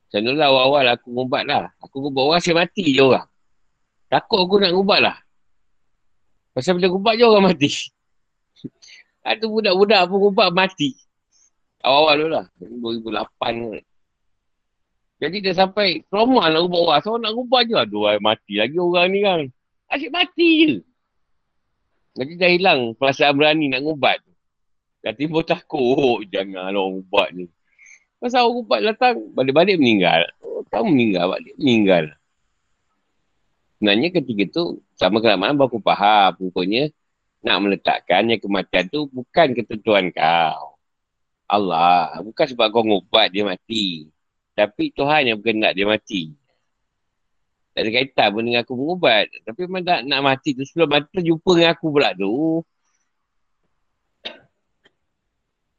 Macam tu lah awal-awal aku ngubat lah. Aku ngubat orang saya mati je orang. Takut aku nak ngubat lah. Pasal bila ngubat je orang mati. <laughs> Ada budak-budak pun ngubat mati. Awal-awal lah. 2008 Jadi dia sampai trauma nak ngubat orang. So nak ngubat je. Aduh, mati lagi orang ni kan. Asyik mati je. Nanti dah hilang perasaan berani nak ngubat. Dah timbul takut. Oh, janganlah orang ubat ni. Pasal orang ubat datang, balik-balik meninggal. Oh, tahu meninggal, balik meninggal. Sebenarnya ketika tu, sama kelamaan baru aku faham. Pokoknya, nak meletakkan yang kematian tu bukan ketentuan kau. Allah. Bukan sebab kau ngubat dia mati. Tapi Tuhan yang berkenak dia mati. Tak ada kaitan pun dengan aku mengubat. Tapi memang tak nak mati tu. Sebelum mati jumpa dengan aku pula tu.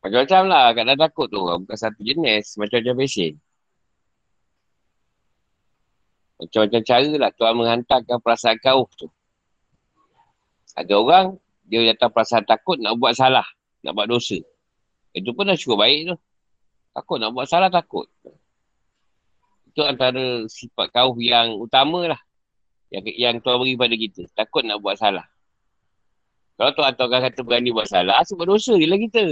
Macam-macam lah. Kadang takut tu. Bukan satu jenis. Macam-macam pesen. Macam-macam cara lah Tuhan menghantarkan perasaan kau tu. Ada orang, dia datang perasaan takut nak buat salah. Nak buat dosa. Itu pun dah cukup baik tu. Takut nak buat salah, takut itu antara sifat kau yang utama lah. Yang, yang Tuhan beri pada kita. Takut nak buat salah. Kalau Tuhan Tuhan kata berani buat salah, sebab dosa je lah kita.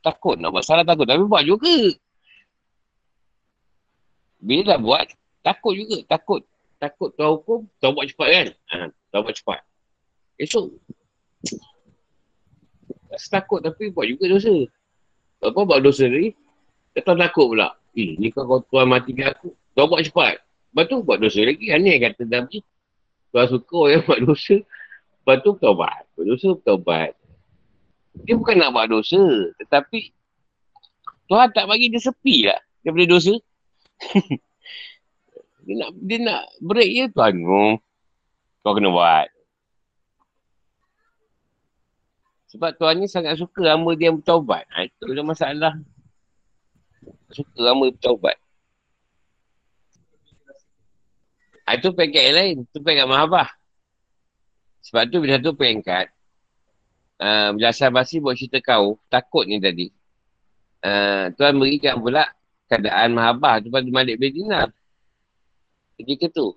Takut nak buat salah, takut. Tapi buat juga. Bila dah buat, takut juga. Takut. Takut Tuhan hukum, Tuhan buat cepat kan? Ha, Tuhan buat cepat. Esok. Rasa takut tapi buat juga dosa. Apa buat dosa ni? Tuhan takut pula. Eh, ni kau kau tuan mati ke aku. Kau buat cepat. Lepas tu buat dosa lagi. Aneh kata Nabi. Tuan suka orang <laughs> buat dosa. Lepas tu buat. Buat dosa, buat. Dia bukan nak buat dosa. Tetapi Tuhan tak bagi dia sepi lah. Daripada dosa. <laughs> dia nak dia nak break je Tuhan. Oh, kau kena buat. Sebab Tuhan ni sangat suka hamba dia yang bertaubat. Ha, itu adalah masalah suka ramai bertaubat. Itu peringkat yang lain. Itu peringkat mahabah. Sebab tu bila satu peringkat, uh, bila asal basi buat cerita kau, takut ni tadi. Uh, Tuhan berikan pula keadaan mahabah tu pada Malik bin Dinar. Ketika tu.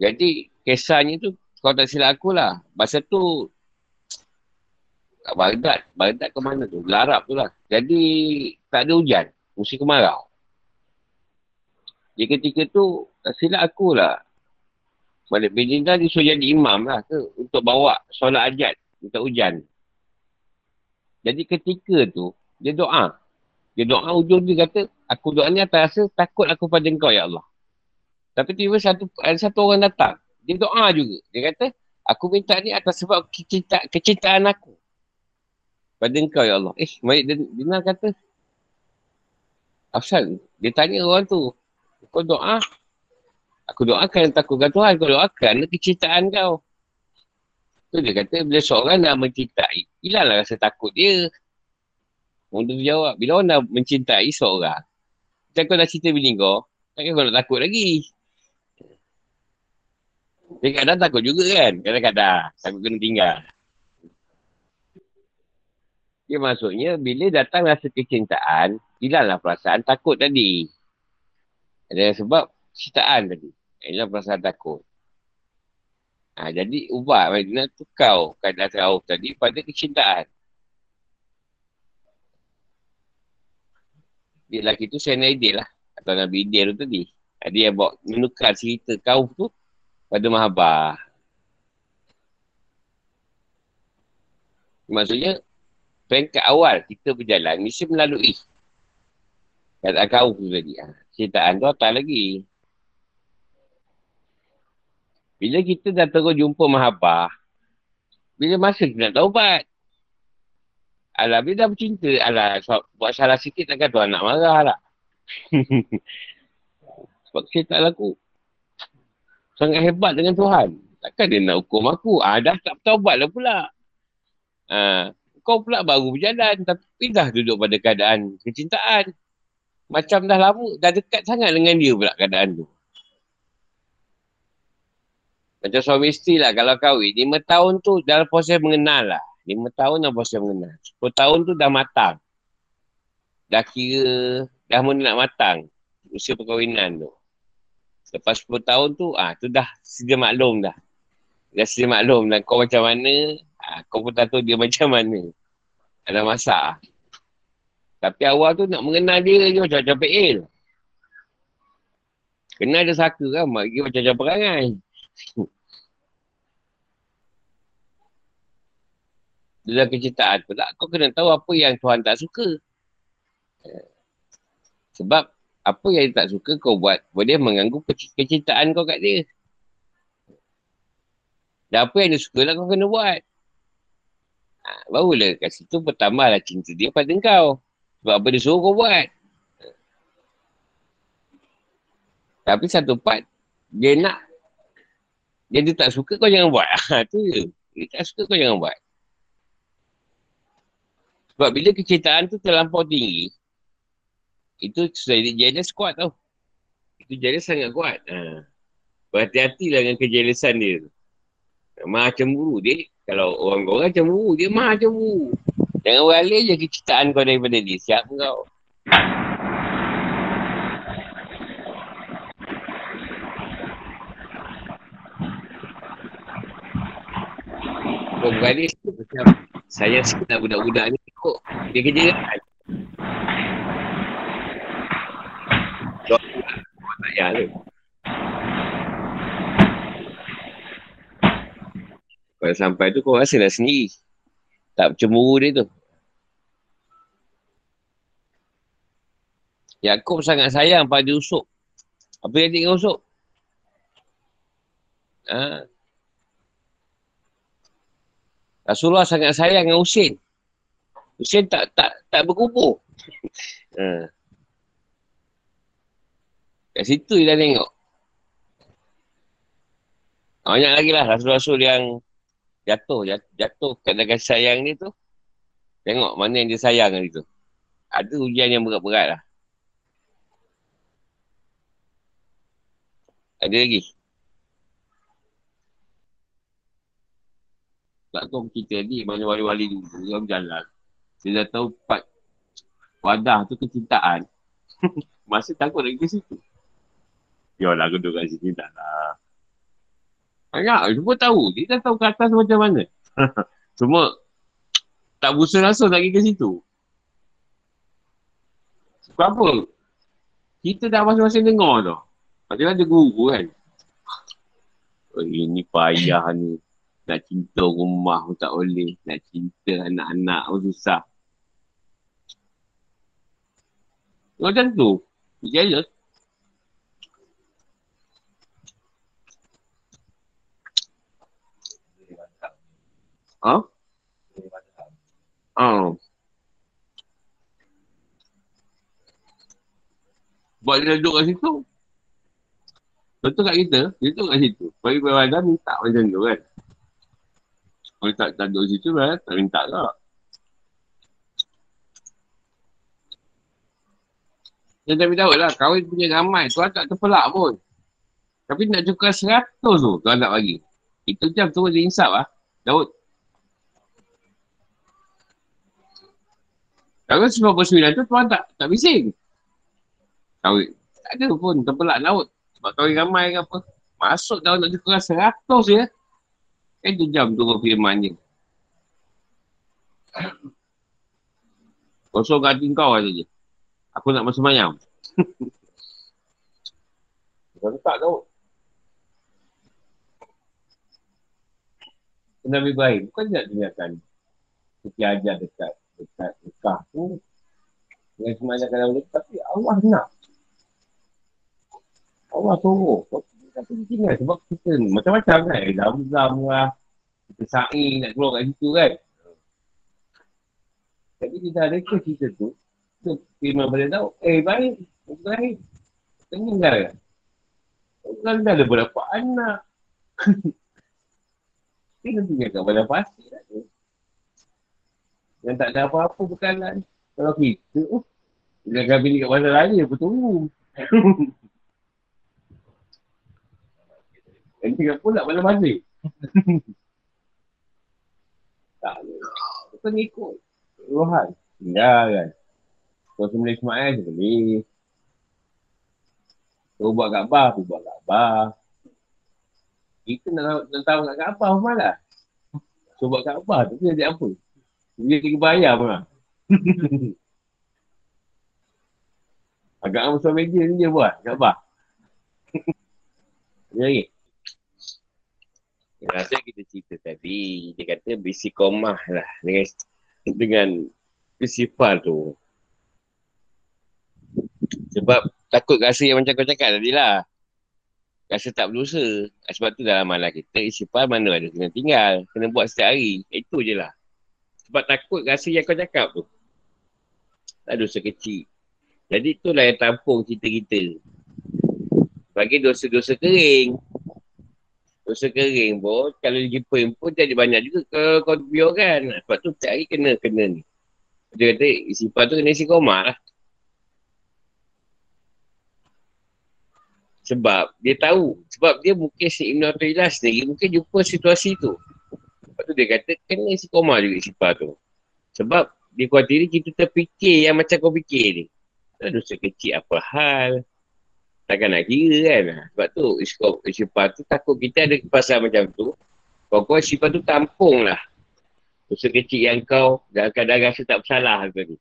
Jadi, kisahnya tu, kau tak silap aku lah. Masa tu, kat Baghdad. Baghdad ke mana tu? Belarap tu lah. Jadi tak ada hujan. Musim kemarau. Di ketika tu, silap aku lah. Malik bin Dinar dia suruh jadi imam lah ke untuk bawa solat ajat, minta hujan. Jadi ketika tu, dia doa. Dia doa ujung dia kata, aku doa ni atas rasa takut aku pada engkau ya Allah. Tapi tiba satu ada satu orang datang. Dia doa juga. Dia kata, aku minta ni atas sebab kecinta, kecintaan aku. Pada engkau ya Allah. Eh, Malik Dinar kata, Afsal, dia tanya orang tu, kau doa, Aku doakan takutkan Tuhan. Kau doakan kecintaan kau. Tu dia kata bila seorang nak mencintai, hilanglah rasa takut dia. Orang tu jawab, bila orang nak mencintai seorang, macam kau dah cinta bini kau, takkan kau nak takut lagi. Dia kadang takut juga kan, kadang-kadang takut kena tinggal. Dia maksudnya, bila datang rasa kecintaan, hilanglah perasaan takut tadi. Ada sebab cintaan tadi. Ialah perasaan takut. Ha, jadi ubah Madinah tu kau keadaan Rauf tadi pada kecintaan. Dia lelaki tu saya Idil lah. Atau Nabi Idil tu tadi. Ha, dia bawa menukar cerita kau tu pada Mahabah. Maksudnya, peringkat awal kita berjalan, mesti melalui keadaan kau tu tadi. Ha, cintaan tu atas lagi. Bila kita dah terus jumpa mahabah, bila masa kita nak taubat? Alah, bila dah bercinta, alah, buat salah sikit takkan tuan nak marah lah. <laughs> Sebab saya tak laku. Sangat hebat dengan Tuhan. Takkan dia nak hukum aku? Ah, dah tak bertaubat lah pula. Ah, kau pula baru berjalan tapi dah duduk pada keadaan kecintaan. Macam dah lama, dah dekat sangat dengan dia pula keadaan tu. Macam suami isteri lah kalau kahwin. Lima tahun tu dalam proses mengenal lah. Lima tahun dalam proses mengenal. Sepuluh tahun tu dah matang. Dah kira, dah mula nak matang. Usia perkahwinan tu. Lepas sepuluh tahun tu, ah tu dah sedia maklum dah. Dah sedia maklum dan kau macam mana, ah, kau pun tak tahu dia <laughs> macam mana. Ada masak. Tapi awal tu nak mengenal dia je macam-macam PL. Kenal dia saka kan, macam-macam perangai. <laughs> Dalam kecintaan tak, kau kena tahu apa yang Tuhan tak suka. Sebab apa yang dia tak suka kau buat, boleh mengganggu kecintaan kau kat dia. Dan apa yang dia suka lah kau kena buat. Ha, barulah kat situ bertambahlah cinta dia pada kau. Sebab apa dia suruh kau buat. Tapi satu part, dia nak dia, dia tak suka kau jangan buat. <laughs> Ha, tu je. Dia tak suka kau jangan buat. Sebab bila kecintaan tu terlampau tinggi, itu jadi jealous kuat tau. Itu jealous sangat kuat. Ha. Berhati-hatilah dengan kejelesan dia tu. Maha cemburu dia. Kalau orang-orang cemburu, dia maha cemburu. Jangan beralih je kecintaan kau daripada dia. Siap kau. Kau berani macam saya sikit budak-budak ni kok dia kerja kan. Tak payah tu. Kalau sampai tu kau rasa dah sendiri. Tak cemburu dia tu. Yaakob sangat sayang pada Usuk. Apa yang dengan Usuk? Ha? Rasulullah sangat sayang dengan Husin. Husin tak tak tak berkubur. <laughs> ha. Kat situ dia dah tengok. Banyak lagi lah rasul-rasul yang jatuh, jatuh, kat dalam sayang ni tu. Tengok mana yang dia sayang hari tu. Ada ujian yang berat-berat lah. Ada lagi? Tak tahu kita ni mana wali-wali dulu dia berjalan. Dia dah tahu part wadah tu kecintaan. <laughs> Masih takut lagi ke situ. Yalah aku duduk kat sini tak lah. Banyak, semua tahu. Dia dah tahu ke atas macam mana. <laughs> Semua tak berusaha rasa lagi ke situ. Sebab apa? Kita dah masing-masing dengar tu. Macam ada guru kan. Oh, ini payah ni. Nak cinta rumah pun tak boleh. Nak cinta anak-anak pun susah. Macam tu. Jealous. Ha? Ha. Buat dia duduk kat situ. Betul kat kita, dia duduk kat situ. Bagi berada minta macam tu kan. Kalau tak, tak duduk situ, kan, tak minta tak. Dia tapi tahu lah, kahwin punya ramai. Tuan tak terpelak pun. Tapi nak cukai seratus tu, tuan nak bagi. Itu jam tu dia insap lah. Daud, Kalau sebab bersembilan tu tuan tak tak bising. Kahwin. Tak ada pun terpelak laut. Sebab kahwin ramai ke apa. Masuk daun nak cukup seratus je. Kan tu jam tu firman je. <coughs> Kosong hati kau aja je. Aku nak masuk mayam. Kau <laughs> tak tahu. Nabi Ibrahim bukan tidak dengarkan Kita ajar dekat dekat Mekah tu dengan semuanya kalau boleh tapi Allah nak. Allah suruh. Kata dia tinggal sebab kita ni macam-macam kan. Zam-zam lah kita sa'i nak keluar kat situ kan. Jadi kita ada ke cerita tu kita firman pada tahu eh baik baik. Tinggal kan Kan dah ada berapa anak? <laughs> Dia tinggalkan pada pasti lah tu yang tak ada apa-apa bekalan. Kalau kita, oh, dia akan pilih kat mana lain, aku tunggu. <laughs> Yang tinggal pula mana mana. <laughs> tak ada. Kita ikut. Rohan. Tinggal kan. Kau semula Ismail je boleh. Kau buat kat bar, aku buat kat bar. Kita nak, nak tahu kat Kaabah malah. So buat kat bar tu dia apa? Dia kena bayar pun lah. <laughs> Agak orang besar meja ni dia buat. Tak apa. <laughs> Dia lagi. Yang rasa kita cerita tadi, dia kata bisi komah lah dengan, dengan sifat tu. Sebab takut rasa yang macam kau cakap tadi lah. Rasa tak berdosa. Sebab tu dalam malam kita, sifat mana ada kena tinggal. Kena buat setiap hari. Itu je lah. Sebab takut rasa yang kau cakap tu. Tak dosa kecil. Jadi itulah yang tampung cerita kita. Bagi dosa-dosa kering. Dosa kering pun, kalau jumpa pun jadi banyak juga ke kau kan. Sebab tu cari kena-kena ni. Dia kata isipah tu kena isi koma lah. Sebab dia tahu. Sebab dia mungkin si Ibn Abdullah sendiri mungkin jumpa situasi tu. Lepas tu dia kata kena isi koma juga sifat tu. Sebab dia khawatir kita terfikir yang macam kau fikir ni. Dosa kecil apa hal. Takkan nak kira kan. Sebab tu sifat tu takut kita ada pasal macam tu. Kau kau sifat tu tampung lah. Dosa kecil yang kau dalam keadaan rasa tak bersalah tadi.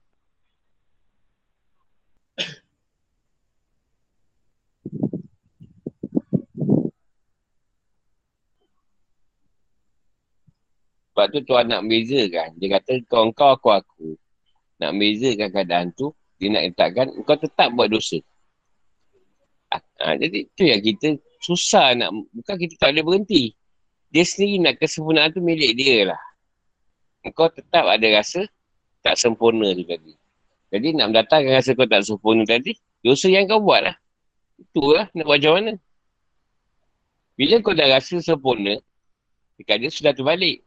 Sebab tu tuan nak bezakan. Dia kata kau kau aku aku. Nak bezakan keadaan tu. Dia nak letakkan kau tetap buat dosa. Ha, ha, jadi tu yang kita susah nak. Bukan kita tak boleh berhenti. Dia sendiri nak kesempurnaan tu milik dia lah. Kau tetap ada rasa tak sempurna tu tadi. Jadi nak mendatangkan rasa kau tak sempurna tadi. Dosa yang kau buat lah. Itulah nak buat macam mana. Bila kau dah rasa sempurna. Dekat dia sudah terbalik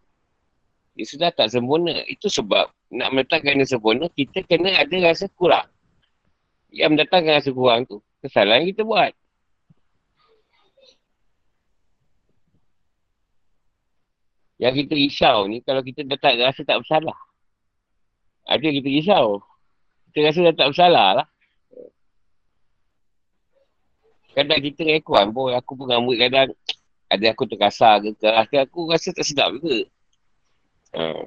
dia sudah tak sempurna. Itu sebab nak meletakkan dia sempurna, kita kena ada rasa kurang. Yang mendatangkan rasa kurang tu, kesalahan kita buat. Yang kita risau ni, kalau kita dah tak rasa tak bersalah. Ada kita risau. Kita rasa dah tak bersalah lah. Kadang kita rekon pun, aku pun rambut kadang ada aku terkasar ke keras ke, aku rasa tak sedap juga. Ha.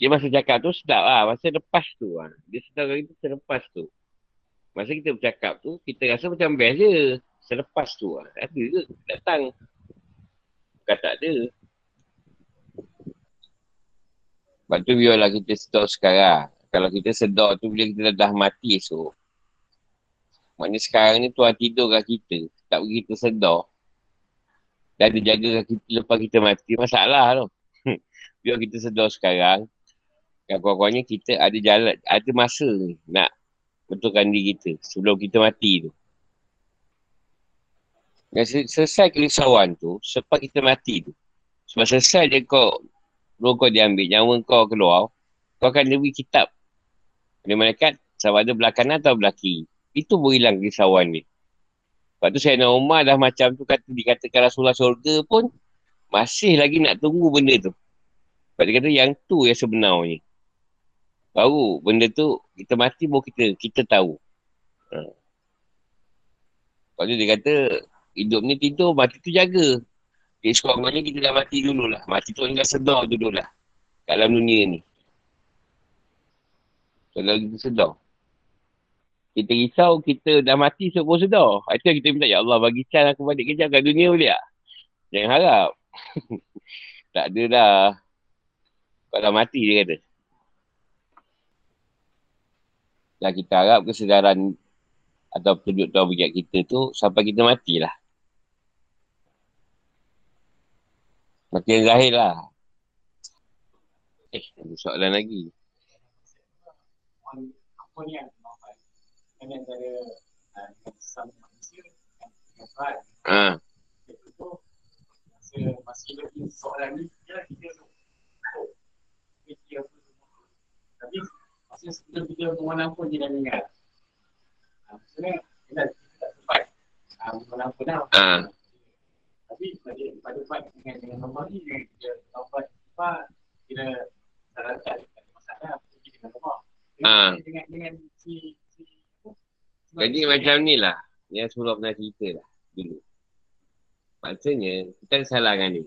Dia masa cakap tu sedap lah. Masa lepas tu lah. Dia sedap kali tu selepas tu. Masa kita bercakap tu, kita rasa macam best je. Selepas tu lah. Ada ke datang. Bukan tak ada. Sebab tu biarlah kita sedar sekarang. Kalau kita sedar tu bila kita dah mati esok. Maknanya sekarang ni tuan tidur kat kita. Tak bagi kita sedar. Dan dia jaga kita lepas kita mati. Masalah tu. <laughs> Biar kita sedar sekarang. Yang kurang-kurangnya kita ada jalan, ada masa ni nak betulkan diri kita sebelum kita mati tu. Dan selesai kerisauan tu, sebab kita mati tu. Sebab selesai je kau, roh kau diambil, nyawa kau keluar, kau akan lebih kitab. Dia malaikat, sama ada belah kanan atau belah kiri. Itu berhilang kerisauan ni. Lepas tu saya Umar dah macam tu kata, dikatakan Rasulullah surga pun, masih lagi nak tunggu benda tu. Sebab dia kata yang tu yang sebenarnya. Baru benda tu kita mati baru kita kita tahu. Ha. Lepas tu dia kata hidup ni tidur mati tu jaga. Jadi sekurang-kurangnya kita dah mati dululah. Mati tu dah sedar dululah. Dalam dunia ni. Kalau kita sedar. Kita risau kita dah mati sebab sedar. Itu yang kita minta ya Allah bagi can aku balik kerja kat dunia boleh tak? Jangan harap. <laughs> tak ada dah. Kalau mati dia kata. Dan kita harap kesedaran atau petunjuk Tuhan bagi kita tu sampai kita matilah. Makin zahir lah. Eh, ada soalan lagi. Apa ni Ini antara sama manusia Ha. Masih lagi soalan ni, kita kita Tapi Maksudnya sebelum kita bermana pun dia dah meninggal. Ha, maksudnya dah tak sempat. Ha, bermana pun dah. Ha. Tapi pada part dengan dengan ni dia apa kira salah tak ada masalah pergi dengan. Ha. Dengan dengan si si jadi macam ni lah. Yang surah pernah cerita lah dulu. Maksudnya, kita ada salah dengan ni.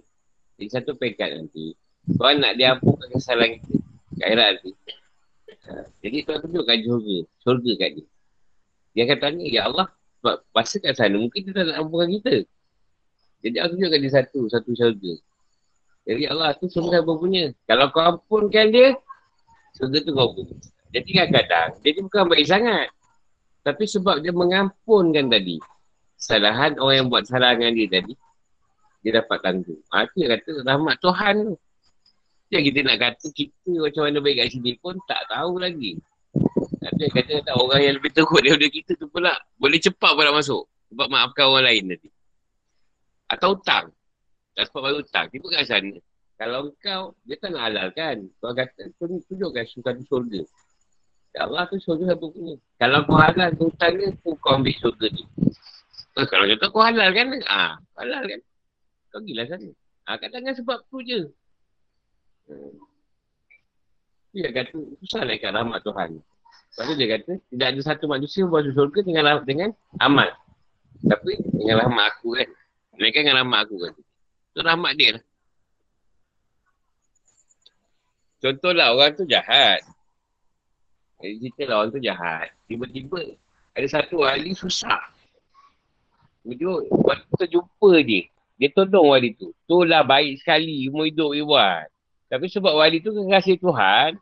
Jadi satu pekat nanti, kau nak diampunkan kesalahan kita. Kairat nanti. Jadi tuan tunjukkan syurga. Syurga kat dia. Dia akan tanya, Ya Allah, sebab masa kat sana mungkin dia tak nak ampunkan kita. Jadi aku tunjukkan dia satu, satu syurga. Jadi ya Allah, tu semua apa punya. Kalau kau ampunkan dia, syurga tu kau punya. Jadi kadang-kadang, dia bukan baik sangat. Tapi sebab dia mengampunkan tadi, kesalahan orang yang buat salah dengan dia tadi, dia dapat tanggung. Ha, itu yang kata rahmat Tuhan tu. Yang kita nak kata kita macam mana baik kat sini pun tak tahu lagi. Ada kata tak orang yang lebih teruk daripada kita tu pula boleh cepat pula masuk. Sebab maafkan orang lain nanti. Atau hutang. Tak sebab baru hutang. Tiba kat sana. Kalau kau, dia tak nak halal kan. Kau kata, tunjukkan suka di surga. Ya Allah tu surga apa punya. Kalau kau halal tu hutang dia, kau ambil surga tu. Eh, kalau kata kau halal kan, ah, halal kan. Kau gila sana. Ah, kadang-kadang sebab tu je. Dia kata, susah nak ikat rahmat Tuhan. Lepas tu dia kata, tidak ada satu manusia buat surga dengan, dengan amal. Tapi dengan rahmat aku kan. Mereka dengan rahmat aku kan. Itu rahmat dia lah. Contohlah orang tu jahat. Jadi cerita lah orang tu jahat. Tiba-tiba ada satu ahli susah. Waktu tu jumpa dia. Dia tolong wali tu. Itulah baik sekali umur hidup dia buat. Tapi sebab wali tu kekasih Tuhan,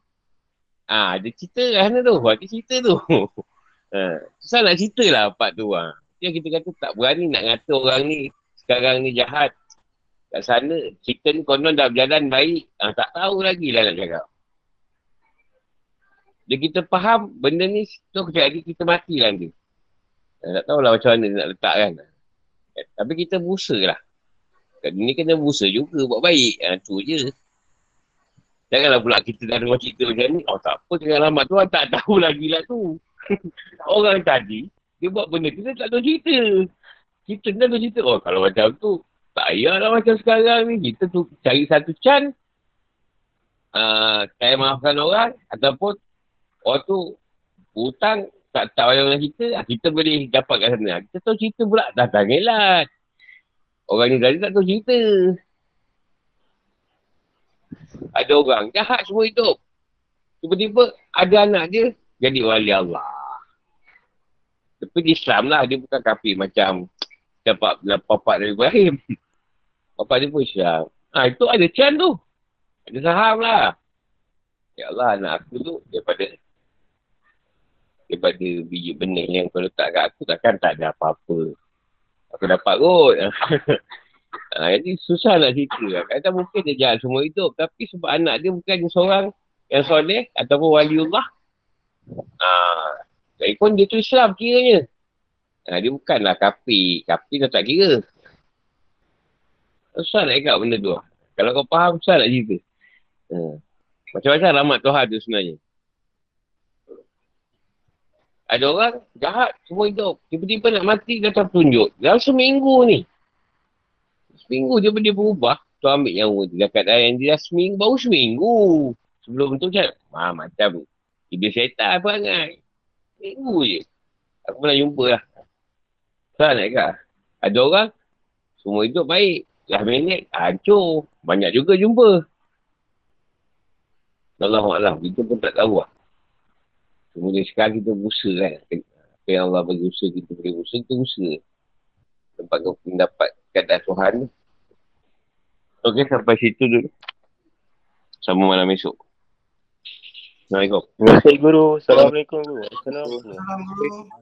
ah dia cerita kat sana tu. Dia cerita tu. ha, <laughs> susah nak cerita lah part tu. Ha. Yang kita kata tak berani nak ngata orang ni sekarang ni jahat. Kat sana, cerita ni konon dah berjalan baik. Ha, tak tahu lagi lah nak cakap. Dia kita faham benda ni tu jadi kita mati lah dia. Ha, tak tahulah macam mana nak letak kan. Tapi kita berusaha lah. Kat dunia kena berusaha juga buat baik. Ha, tu je. Janganlah pula kita dah dengar cerita macam ni. Oh tak apa jangan lambat tu. Tak tahu lagi lah tu. <laughs> Orang tadi, dia buat benda kita tak tahu cerita. Kita tak tahu cerita. Oh kalau macam tu, tak payahlah macam sekarang ni. Kita tu cari satu can. Uh, saya maafkan orang. Ataupun orang tu hutang tak tahu yang kita. Ah, kita boleh dapat kat sana. Kita tahu cerita pula. Dah tangilah. Orang ni tadi tak tahu cerita. Ada orang jahat semua hidup. Tiba-tiba ada anak dia jadi wali Allah. Tapi di Islam lah, dia bukan kafir macam dapat bapak dari Ibrahim. <laughs> Bapak dia pun Islam. Ha, itu ada can tu. Ada saham lah. Ya Allah, anak aku tu daripada daripada biji benih yang kau letak kat aku takkan tak ada apa-apa. Aku dapat kot. ha, <laughs> jadi susah nak cerita lah. Mungkin dia jahat semua hidup. Tapi sebab anak dia bukan seorang yang soleh ataupun waliullah. Ha, jadi pun dia tu Islam kiranya. Ha, dia bukanlah kapi. Kapi dah tak kira. Susah nak ikat benda tu. Kalau kau faham, susah nak cerita. Ha. Macam-macam rahmat Tuhan tu sebenarnya. Ada orang jahat semua hidup. Tiba-tiba nak mati datang tunjuk. Dalam seminggu ni. Seminggu dia berubah. Tu ambil nyawa dia. Dekat yang dia dah seminggu. Baru seminggu. Sebelum tu macam. Ha, macam. Iblis syaitan perangai. Seminggu je. Aku pernah jumpa lah. Salah nak kak? Ada orang. Semua hidup baik. Dah minit. Hancur. Banyak juga jumpa. Allah Allah. Kita pun tak tahu lah. Kemudian sekarang kita berusaha kan. Apa yang Allah bagi usaha kita boleh usaha, kita usaha. Tempat kau mendapat kata Tuhan. Okey, sampai situ dulu. Sama malam esok. Assalamualaikum. Terima kasih guru. Assalamualaikum guru. Assalamualaikum.